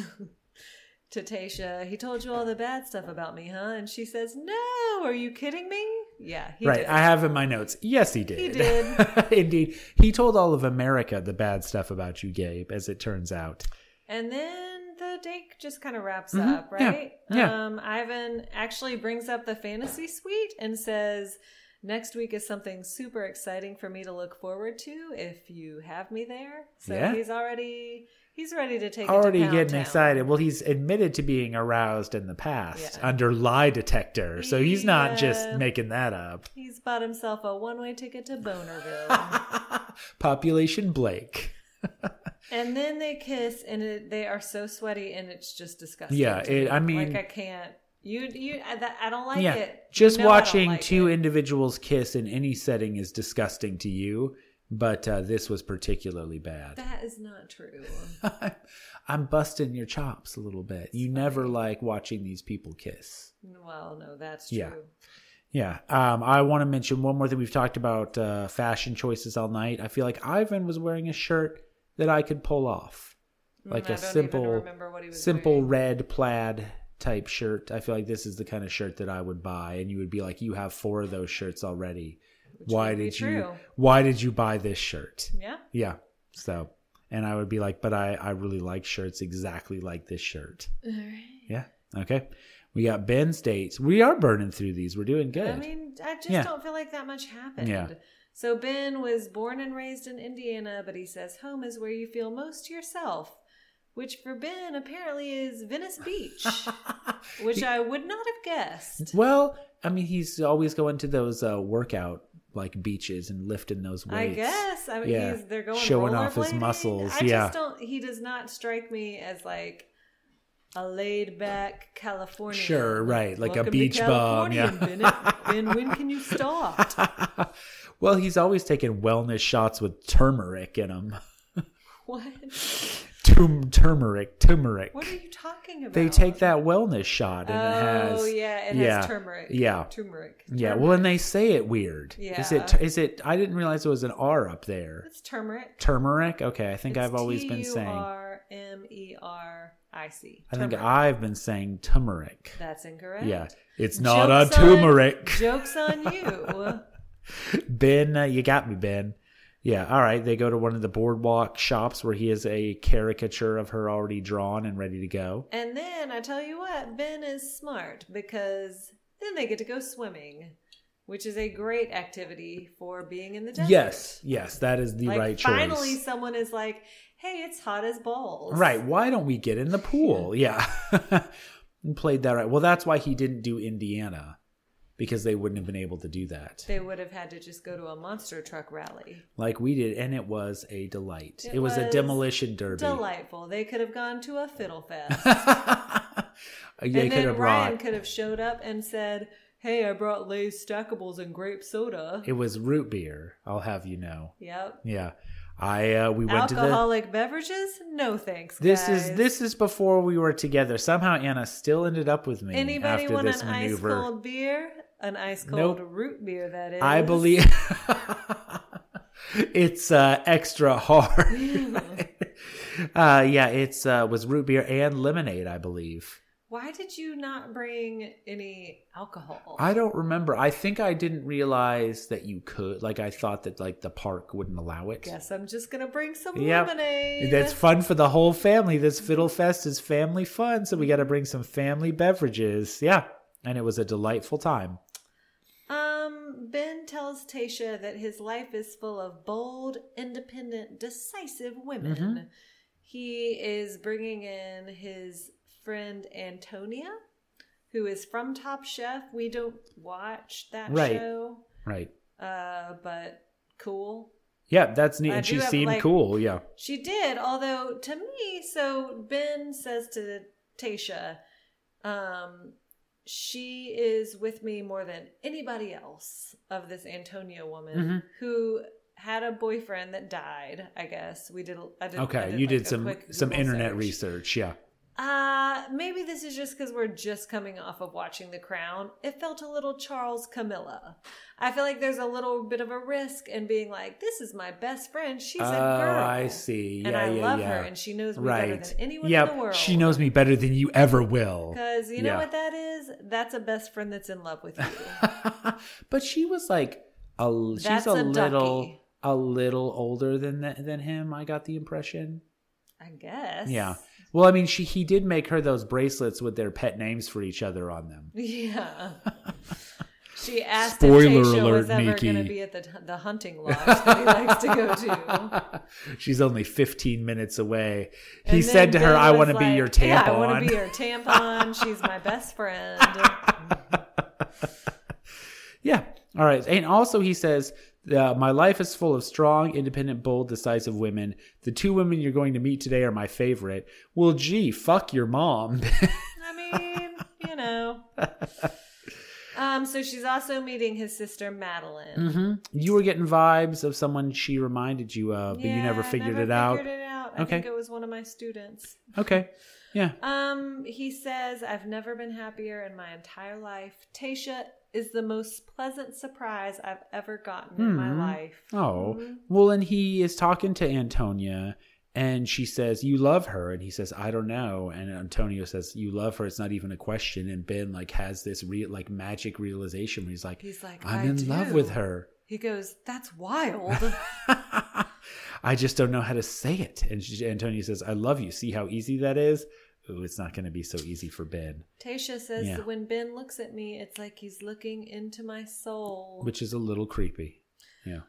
to Tayshia, "He told you all the bad stuff about me, huh?" And she says, "No, are you kidding me?" Yeah, he right, did. I have in my notes. Yes, he did. He did. Indeed, he told all of America the bad stuff about you, Gabe. As it turns out. And then the date just kind of wraps Mhm. up, Yeah. right? Yeah. Um, Ivan actually brings up the fantasy suite and says, Next week is something super exciting for me to look forward to if you have me there. So Yeah. he's already he's ready to take Already it to getting Town. excited. Well, he's admitted to being aroused in the past Yeah. under lie detector, so he's not just making that up. He's bought himself a one way ticket to Bonerville. Population Blake. and then they kiss and it, they are so sweaty and it's just disgusting. Yeah, it- I mean- like I can't you you I, I don't like yeah, it. just You know watching like two it. individuals kiss in any setting is disgusting to you, but uh, this was particularly bad. That is not true. I'm busting your chops a little bit. You never like watching these people kiss. Well, no, that's true. Yeah. Yeah. Um, I want to mention one more thing. We've talked about uh, fashion choices all night. I feel like Ivan was wearing a shirt that I could pull off, like Mm, I a simple, remember what he was simple wearing. red plaid type shirt. I feel like this is the kind of shirt that I would buy, and you would be like, "You have four of those shirts already. Why did you? true. Why did you buy this shirt?" Yeah. Yeah. So, and I would be like, "But I, I really like shirts exactly like this shirt." All right. Yeah. Okay. We got Ben's dates. We are burning through these. We're doing good. I mean, I just Yeah. don't feel like that much happened. Yeah. So Ben was born and raised in Indiana, but he says home is where you feel most yourself, which for Ben apparently is Venice Beach, which I would not have guessed. well, I mean, he's always going to those uh, workout like beaches and lifting those weights. I guess. I mean, Yeah. he's they're going Showing off his muscles, I yeah. just don't. He does not strike me as like a laid back Californian. Sure, right, like a Welcome to beach bum, yeah. Bennett. ben, when can you start? well, he's always taking wellness shots with turmeric in them. What? Tum- turmeric, turmeric. What are you talking about? They take that wellness shot and it Oh has. yeah, it yeah, has turmeric. Yeah. turmeric. Yeah, Turmeric. well, and they say it weird. Is it? Yeah. Is it? I didn't realize it was an R up there. it's turmeric. Turmeric. Okay, I think It's I've always been saying. R M E R I C. I think Turmeric. I've been saying turmeric. That's incorrect. Yeah, it's not a Joke's on- turmeric. Jokes on you. Ben, uh, you got me, Ben. Yeah, all right. They go to one of the boardwalk shops where he has a caricature of her already drawn and ready to go. And then I tell you what, Ben is smart because then they get to go swimming, which is a great activity for being in the desert. Yes, yes, that is the like right finally choice. Finally, someone is like, "Hey, it's hot as balls." Right. Why don't we get in the pool? Yeah. played that right. Well, that's why he didn't do Indiana because they wouldn't have been able to do that They would have had to just go to a monster truck rally. like we did. And it was a delight. It, It was, a demolition derby. Delightful. They could have gone to a fiddle fest. they and could then have Ryan brought. could have showed up and said, Hey, I brought Lay's stackables and grape soda. It was root beer. I'll have you know. Yep. Yeah. I uh, we went to the Alcoholic beverages? No thanks. This guys. is this is before we were together. Somehow Anna still ended up with me Anybody after want this an ice maneuver. cold beer? An ice cold Nope. root beer, that is. I believe it's uh, extra hard. uh, yeah, it's uh, was root beer and lemonade, I believe. Why did you not bring any alcohol? I don't remember. I think I didn't realize that you could. Like I thought that like the park wouldn't allow it. Guess I'm just gonna bring some Yep. lemonade. That's fun for the whole family. This Fiddle Fest is family fun, so we got to bring some family beverages. Yeah, and it was a delightful time. Ben tells Tayshia that his life is full of bold, independent, decisive women. Mm-hmm. He is bringing in his friend Antonia, who is from Top Chef. We don't watch that Right. show, Right. uh, but cool. Yeah, that's neat. I And she have, seemed like- cool. Yeah. She did, although to me, so Ben says to Tayshia, um, she is with me more than anybody else of this Antonia woman Mm-hmm. who had a boyfriend that died. I guess we did. I did. Okay, I you like, did some some internet search. research. Yeah. Uh, maybe this is just because we're just coming off of watching The Crown. It felt a little Charles Camilla. I feel like there's a little bit of a risk in being like, this is my best friend. She's a Oh, girl. I see. And Yeah, I yeah, love yeah. her, and she knows me better Right. than anyone Yep. in the world. She knows me better than you ever will. Because you know Yeah. what that is? That's a best friend that's in love with you. but she was like a she's That's a, a little a little older than than him. I got the impression. I guess. Yeah. Well, I mean, she he did make her those bracelets with their pet names for each other on them. Yeah. She asked Spoiler if Tayshia alert, was ever Nikki. going to be at the the hunting lodge that he likes to go to. She's only 15 minutes away. He And said to then her, "I want to be your tampon." Yeah, I want to be your tampon. She's my best friend. Yeah. All right. And also, he says, uh, My life is full of strong, independent, bold, decisive women. The two women you're going to meet today are my favorite. Well, gee, fuck your mom. I mean, you know. Um, so she's also meeting his sister Madeline. hmm You were getting vibes of someone she reminded you of, but you never figured never it out. Figured it out. I Okay. think it was one of my students. Okay. Yeah. Um, he says, I've never been happier in my entire life. Tayshia is the most pleasant surprise I've ever gotten in my Hmm. life. Oh. Mhm. Well, and he is talking to Antonia. And she says, You love her. And he says, I don't know. And Antonio says, You love her. It's not even a question. And Ben, like, has this real, like, magic realization where he's like, He's like, I'm "I in love with her. He goes, That's wild. I just don't know how to say it. And she, Antonia says, I love you. See how easy that is? Ooh, it's not going to be so easy for Ben, Tayshia says, Yeah. When Ben looks at me, it's like he's looking into my soul. which is a little creepy. Yeah.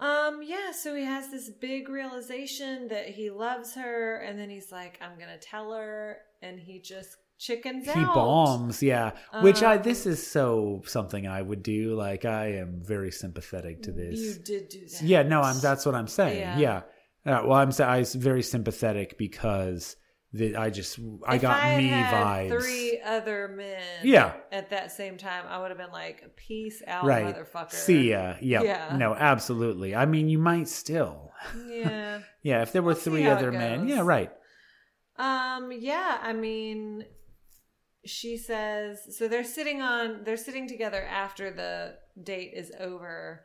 Um, yeah, so he has this big realization that he loves her, and then he's like, I'm gonna tell her, and he just chickens He out. bombs, yeah. Which I Um, this is so something I would do. Like I am very sympathetic to this. You did do that. Yeah, no, I'm. That's what I'm saying. Yeah. Yeah. Uh, well, I'm I was very sympathetic because the, I just I If got had me vibes. Three other men. Yeah. At that same time, I would have been like, "Peace out, right. motherfucker." See ya. Yep. Yeah. No, absolutely. I mean, you might still. Yeah. Yeah, if there were We'll three other men. Yeah, right. Um, yeah, I mean, she says so they're sitting on they're sitting together after the date is over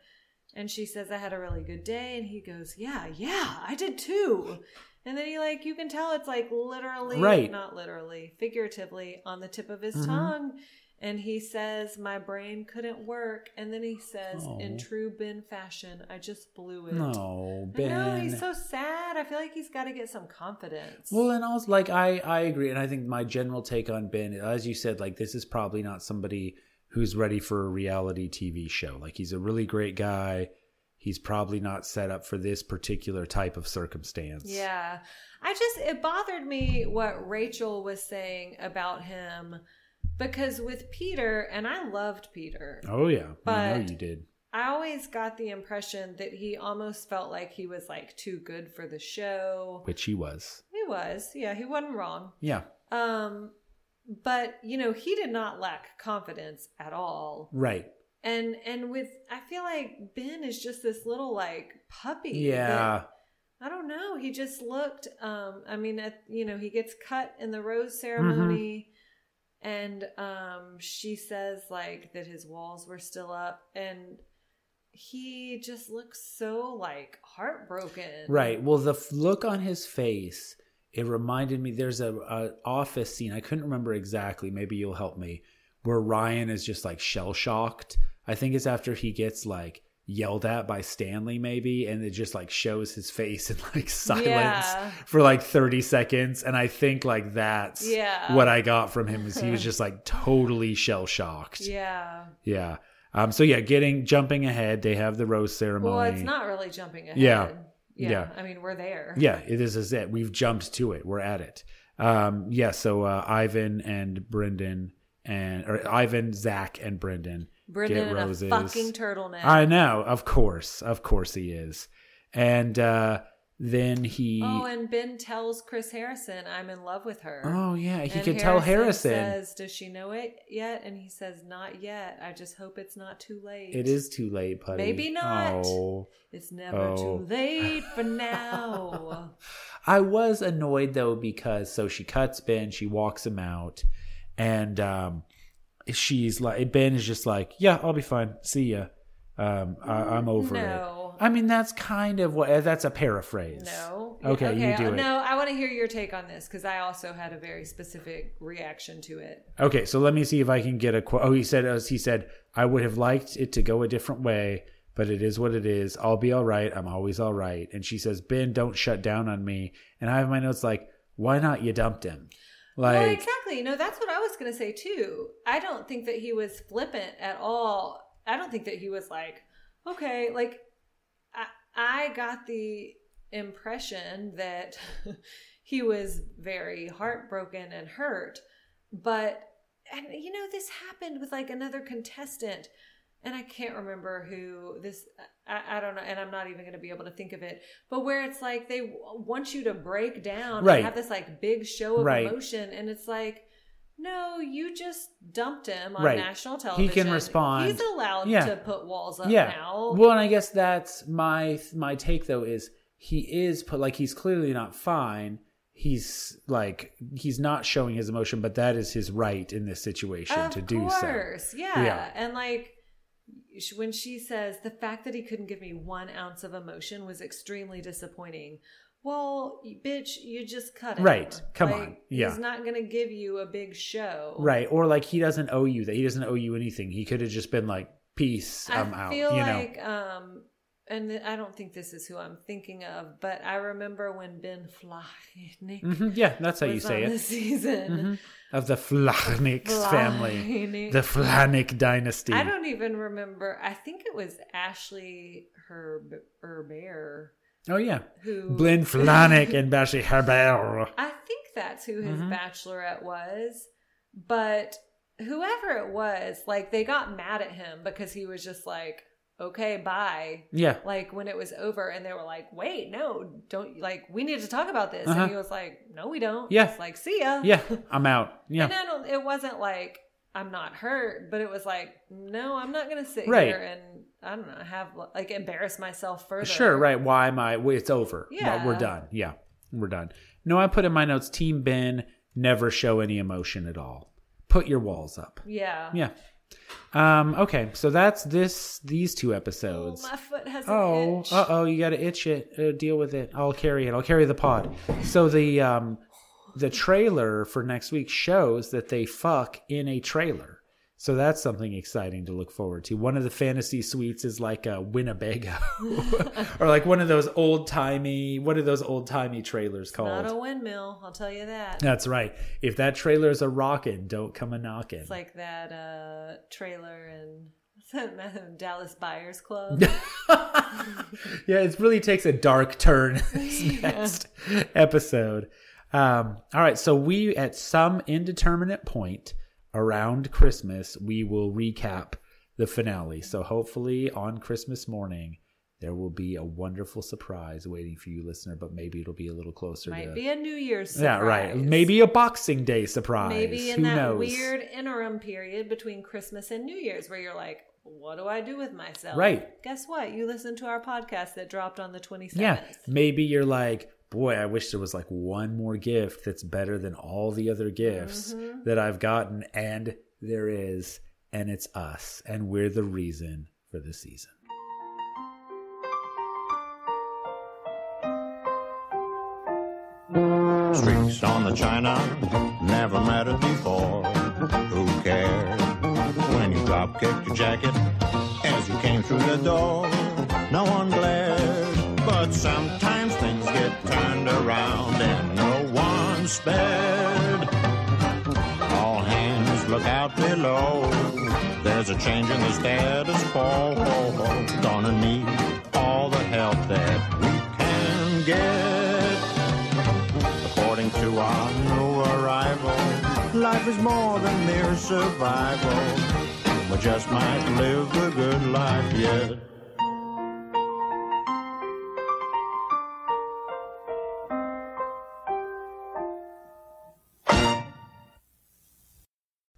and she says I had a really good day and he goes, "Yeah, yeah, I did too." And then he like you can tell it's like literally Right. not literally, figuratively on the tip of his Mhm. tongue. And he says, My brain couldn't work. And then he says, In Oh. true Ben fashion, I just blew it. No, Ben. know, he's so sad. I feel like he's got to get some confidence. Well, and also like I I agree, and I think my general take on Ben, as you said, like this is probably not somebody who's ready for a reality TV show. Like he's a really great guy. He's probably not set up for this particular type of circumstance. Yeah. I just, it bothered me what Rachel was saying about him because with Peter, and I loved Peter, Oh yeah, I know you did. I always got the impression that he almost felt like he was like too good for the show. Which he was. He was, yeah, he wasn't wrong. Yeah. Um, but you know, he did not lack confidence at all. Right. And and with, I feel like Ben is just this little like puppy. Yeah. I don't know. He just looked. Um, I mean, at, you know, he gets cut in the rose ceremony, and um, she says like that his walls were still up, and he just looks so like heartbroken. Right. Well, the f- look on his face, it reminded me. There's a, a office scene. I couldn't remember exactly. Maybe you'll help me. Where Ryan is just like shell shocked. I think it's after he gets like yelled at by Stanley, maybe, and it just like shows his face in like silence Yeah. for like 30 seconds. And I think like that's Yeah. what I got from him. Is he was just like totally shell shocked. Yeah. Yeah. Um. So yeah, getting jumping ahead. They have the rose ceremony. Well, it's not really jumping ahead. Yeah. Yeah. Yeah. I mean, we're there. Yeah, it is is it. We've jumped to it. We're at it. Um, yeah, so uh, Ivan and Brendan and or Ivan, Zac, and Brendan Brendan get in roses. a fucking turtleneck. I know, of course, of course he is. and uh, then he. Oh, and Ben tells Chris Harrison, "I'm in love with her." Oh, yeah, he And could tell Harrison. Says, "Does she know it yet?" And he says, "Not yet. I just hope it's not too late." It is too late, Putty. Maybe not. Oh. It's never Oh. too late for now. I was annoyed though because so she cuts Ben, she walks him out, and um, she's like Ben is just like, yeah, I'll be fine. See ya. Um, I, I'm over No. it. I mean, that's kind of what that's a paraphrase. No. Okay, you do it. No, I want to hear your take on this because I also had a very specific reaction to it. Okay, so let me see if I can get a quote. Oh, he said, as he said, I would have liked it to go a different way, but it is what it is. I'll be all right. I'm always all right. And she says, Ben, don't shut down on me. And I have my notes like, why not? You dumped him. Like, well, exactly. No, that's what I was going to say too. I don't think that he was flippant at all. I don't think that he was like, okay, like I, I got the impression that he was very heartbroken and hurt, but and you know this happened with like another contestant and I can't remember who this I, I don't know and I'm not even going to be able to think of it but where it's like they want you to break down Right. and have this like big show of Right. emotion and it's like no you just dumped him on Right. national television. He can respond. he's allowed Yeah. to put walls up yeah. now Well, and I guess that's my my take though is he is put like he's clearly not fine. He's like he's not showing his emotion, but that is his right in this situation of to do so. yeah. Yeah. and like when she says the fact that he couldn't give me one ounce of emotion was extremely disappointing well bitch you just cut him Right. Come Like, on. Yeah. he's not gonna give you a big show Right. Or like he doesn't owe you that. He doesn't owe you anything. He could have just been like, peace, I'm I out. feel you know. um, and th- I don't think this is who I'm thinking of, but I remember when Ben Flajnik Mhm, Yeah, that's how you say it. the season. Mhm. Of the Flajniks family. The Flanick dynasty. I don't even remember. I think it was Ashley Herb Herber oh, yeah. who. Blin Flanick and Bashi Herbert. I think that's who his Mhm. bachelorette was, but whoever it was, like they got mad at him because he was just like, "Okay, bye." Yeah. like when it was over and they were like wait no don't like we need to talk about this Uh-huh. and he was like no we don't Yeah. it's like see ya Yeah. I'm out. Yeah. and I don't, it wasn't like i'm not hurt but it was like no i'm not gonna sit Right. here and i don't know have like embarrass myself further Sure, right. Why am I? It's over. Yeah. We're done. Yeah, we're done. No, I put in my notes Team Ben, never show any emotion at all. Put your walls up. yeah Yeah. Um, okay, so that's this these two episodes. my foot has an Oh, itch. uh oh, you got to itch it. Uh, deal with it. I'll carry it. I'll carry the pod. So the um, the trailer for next week shows that they fuck in a trailer. So that's something exciting to look forward to. One of the fantasy suites is like a Winnebago, or like one of those old timey. What are those old timey trailers called? not a windmill i'll tell you that That's right. If that trailer's a rockin', don't come a knockin'. it's like that uh trailer in that dallas buyers club yeah, it really takes a dark turn this next episode. Um, all right, so we at some indeterminate point around Christmas, we will recap the finale. So hopefully on Christmas morning, there will be a wonderful surprise waiting for you, listener. But maybe it'll be a little closer might to be a new year's surprise. yeah, right. Maybe a Boxing Day surprise. Maybe in Who that knows? weird interim period between Christmas and New Year's where you're like, what do I do with myself? Right. Guess what? You listened to our podcast that dropped on the 27th. Yeah, maybe you're like, boy, I wish there was like one more gift that's better than all the other gifts Mm-hmm. that I've gotten. And there is, and it's us. And we're the reason for the season. Streaks on the china, never mattered before. Who cared when you drop kicked your jacket as you came through the door? No one glared, but sometimes things get turned around and no one spared. All hands look out below. There's a change in the status quo. Gonna need all the help that we can get. According to our new arrival, life is more than mere survival. We just might live the good life yet.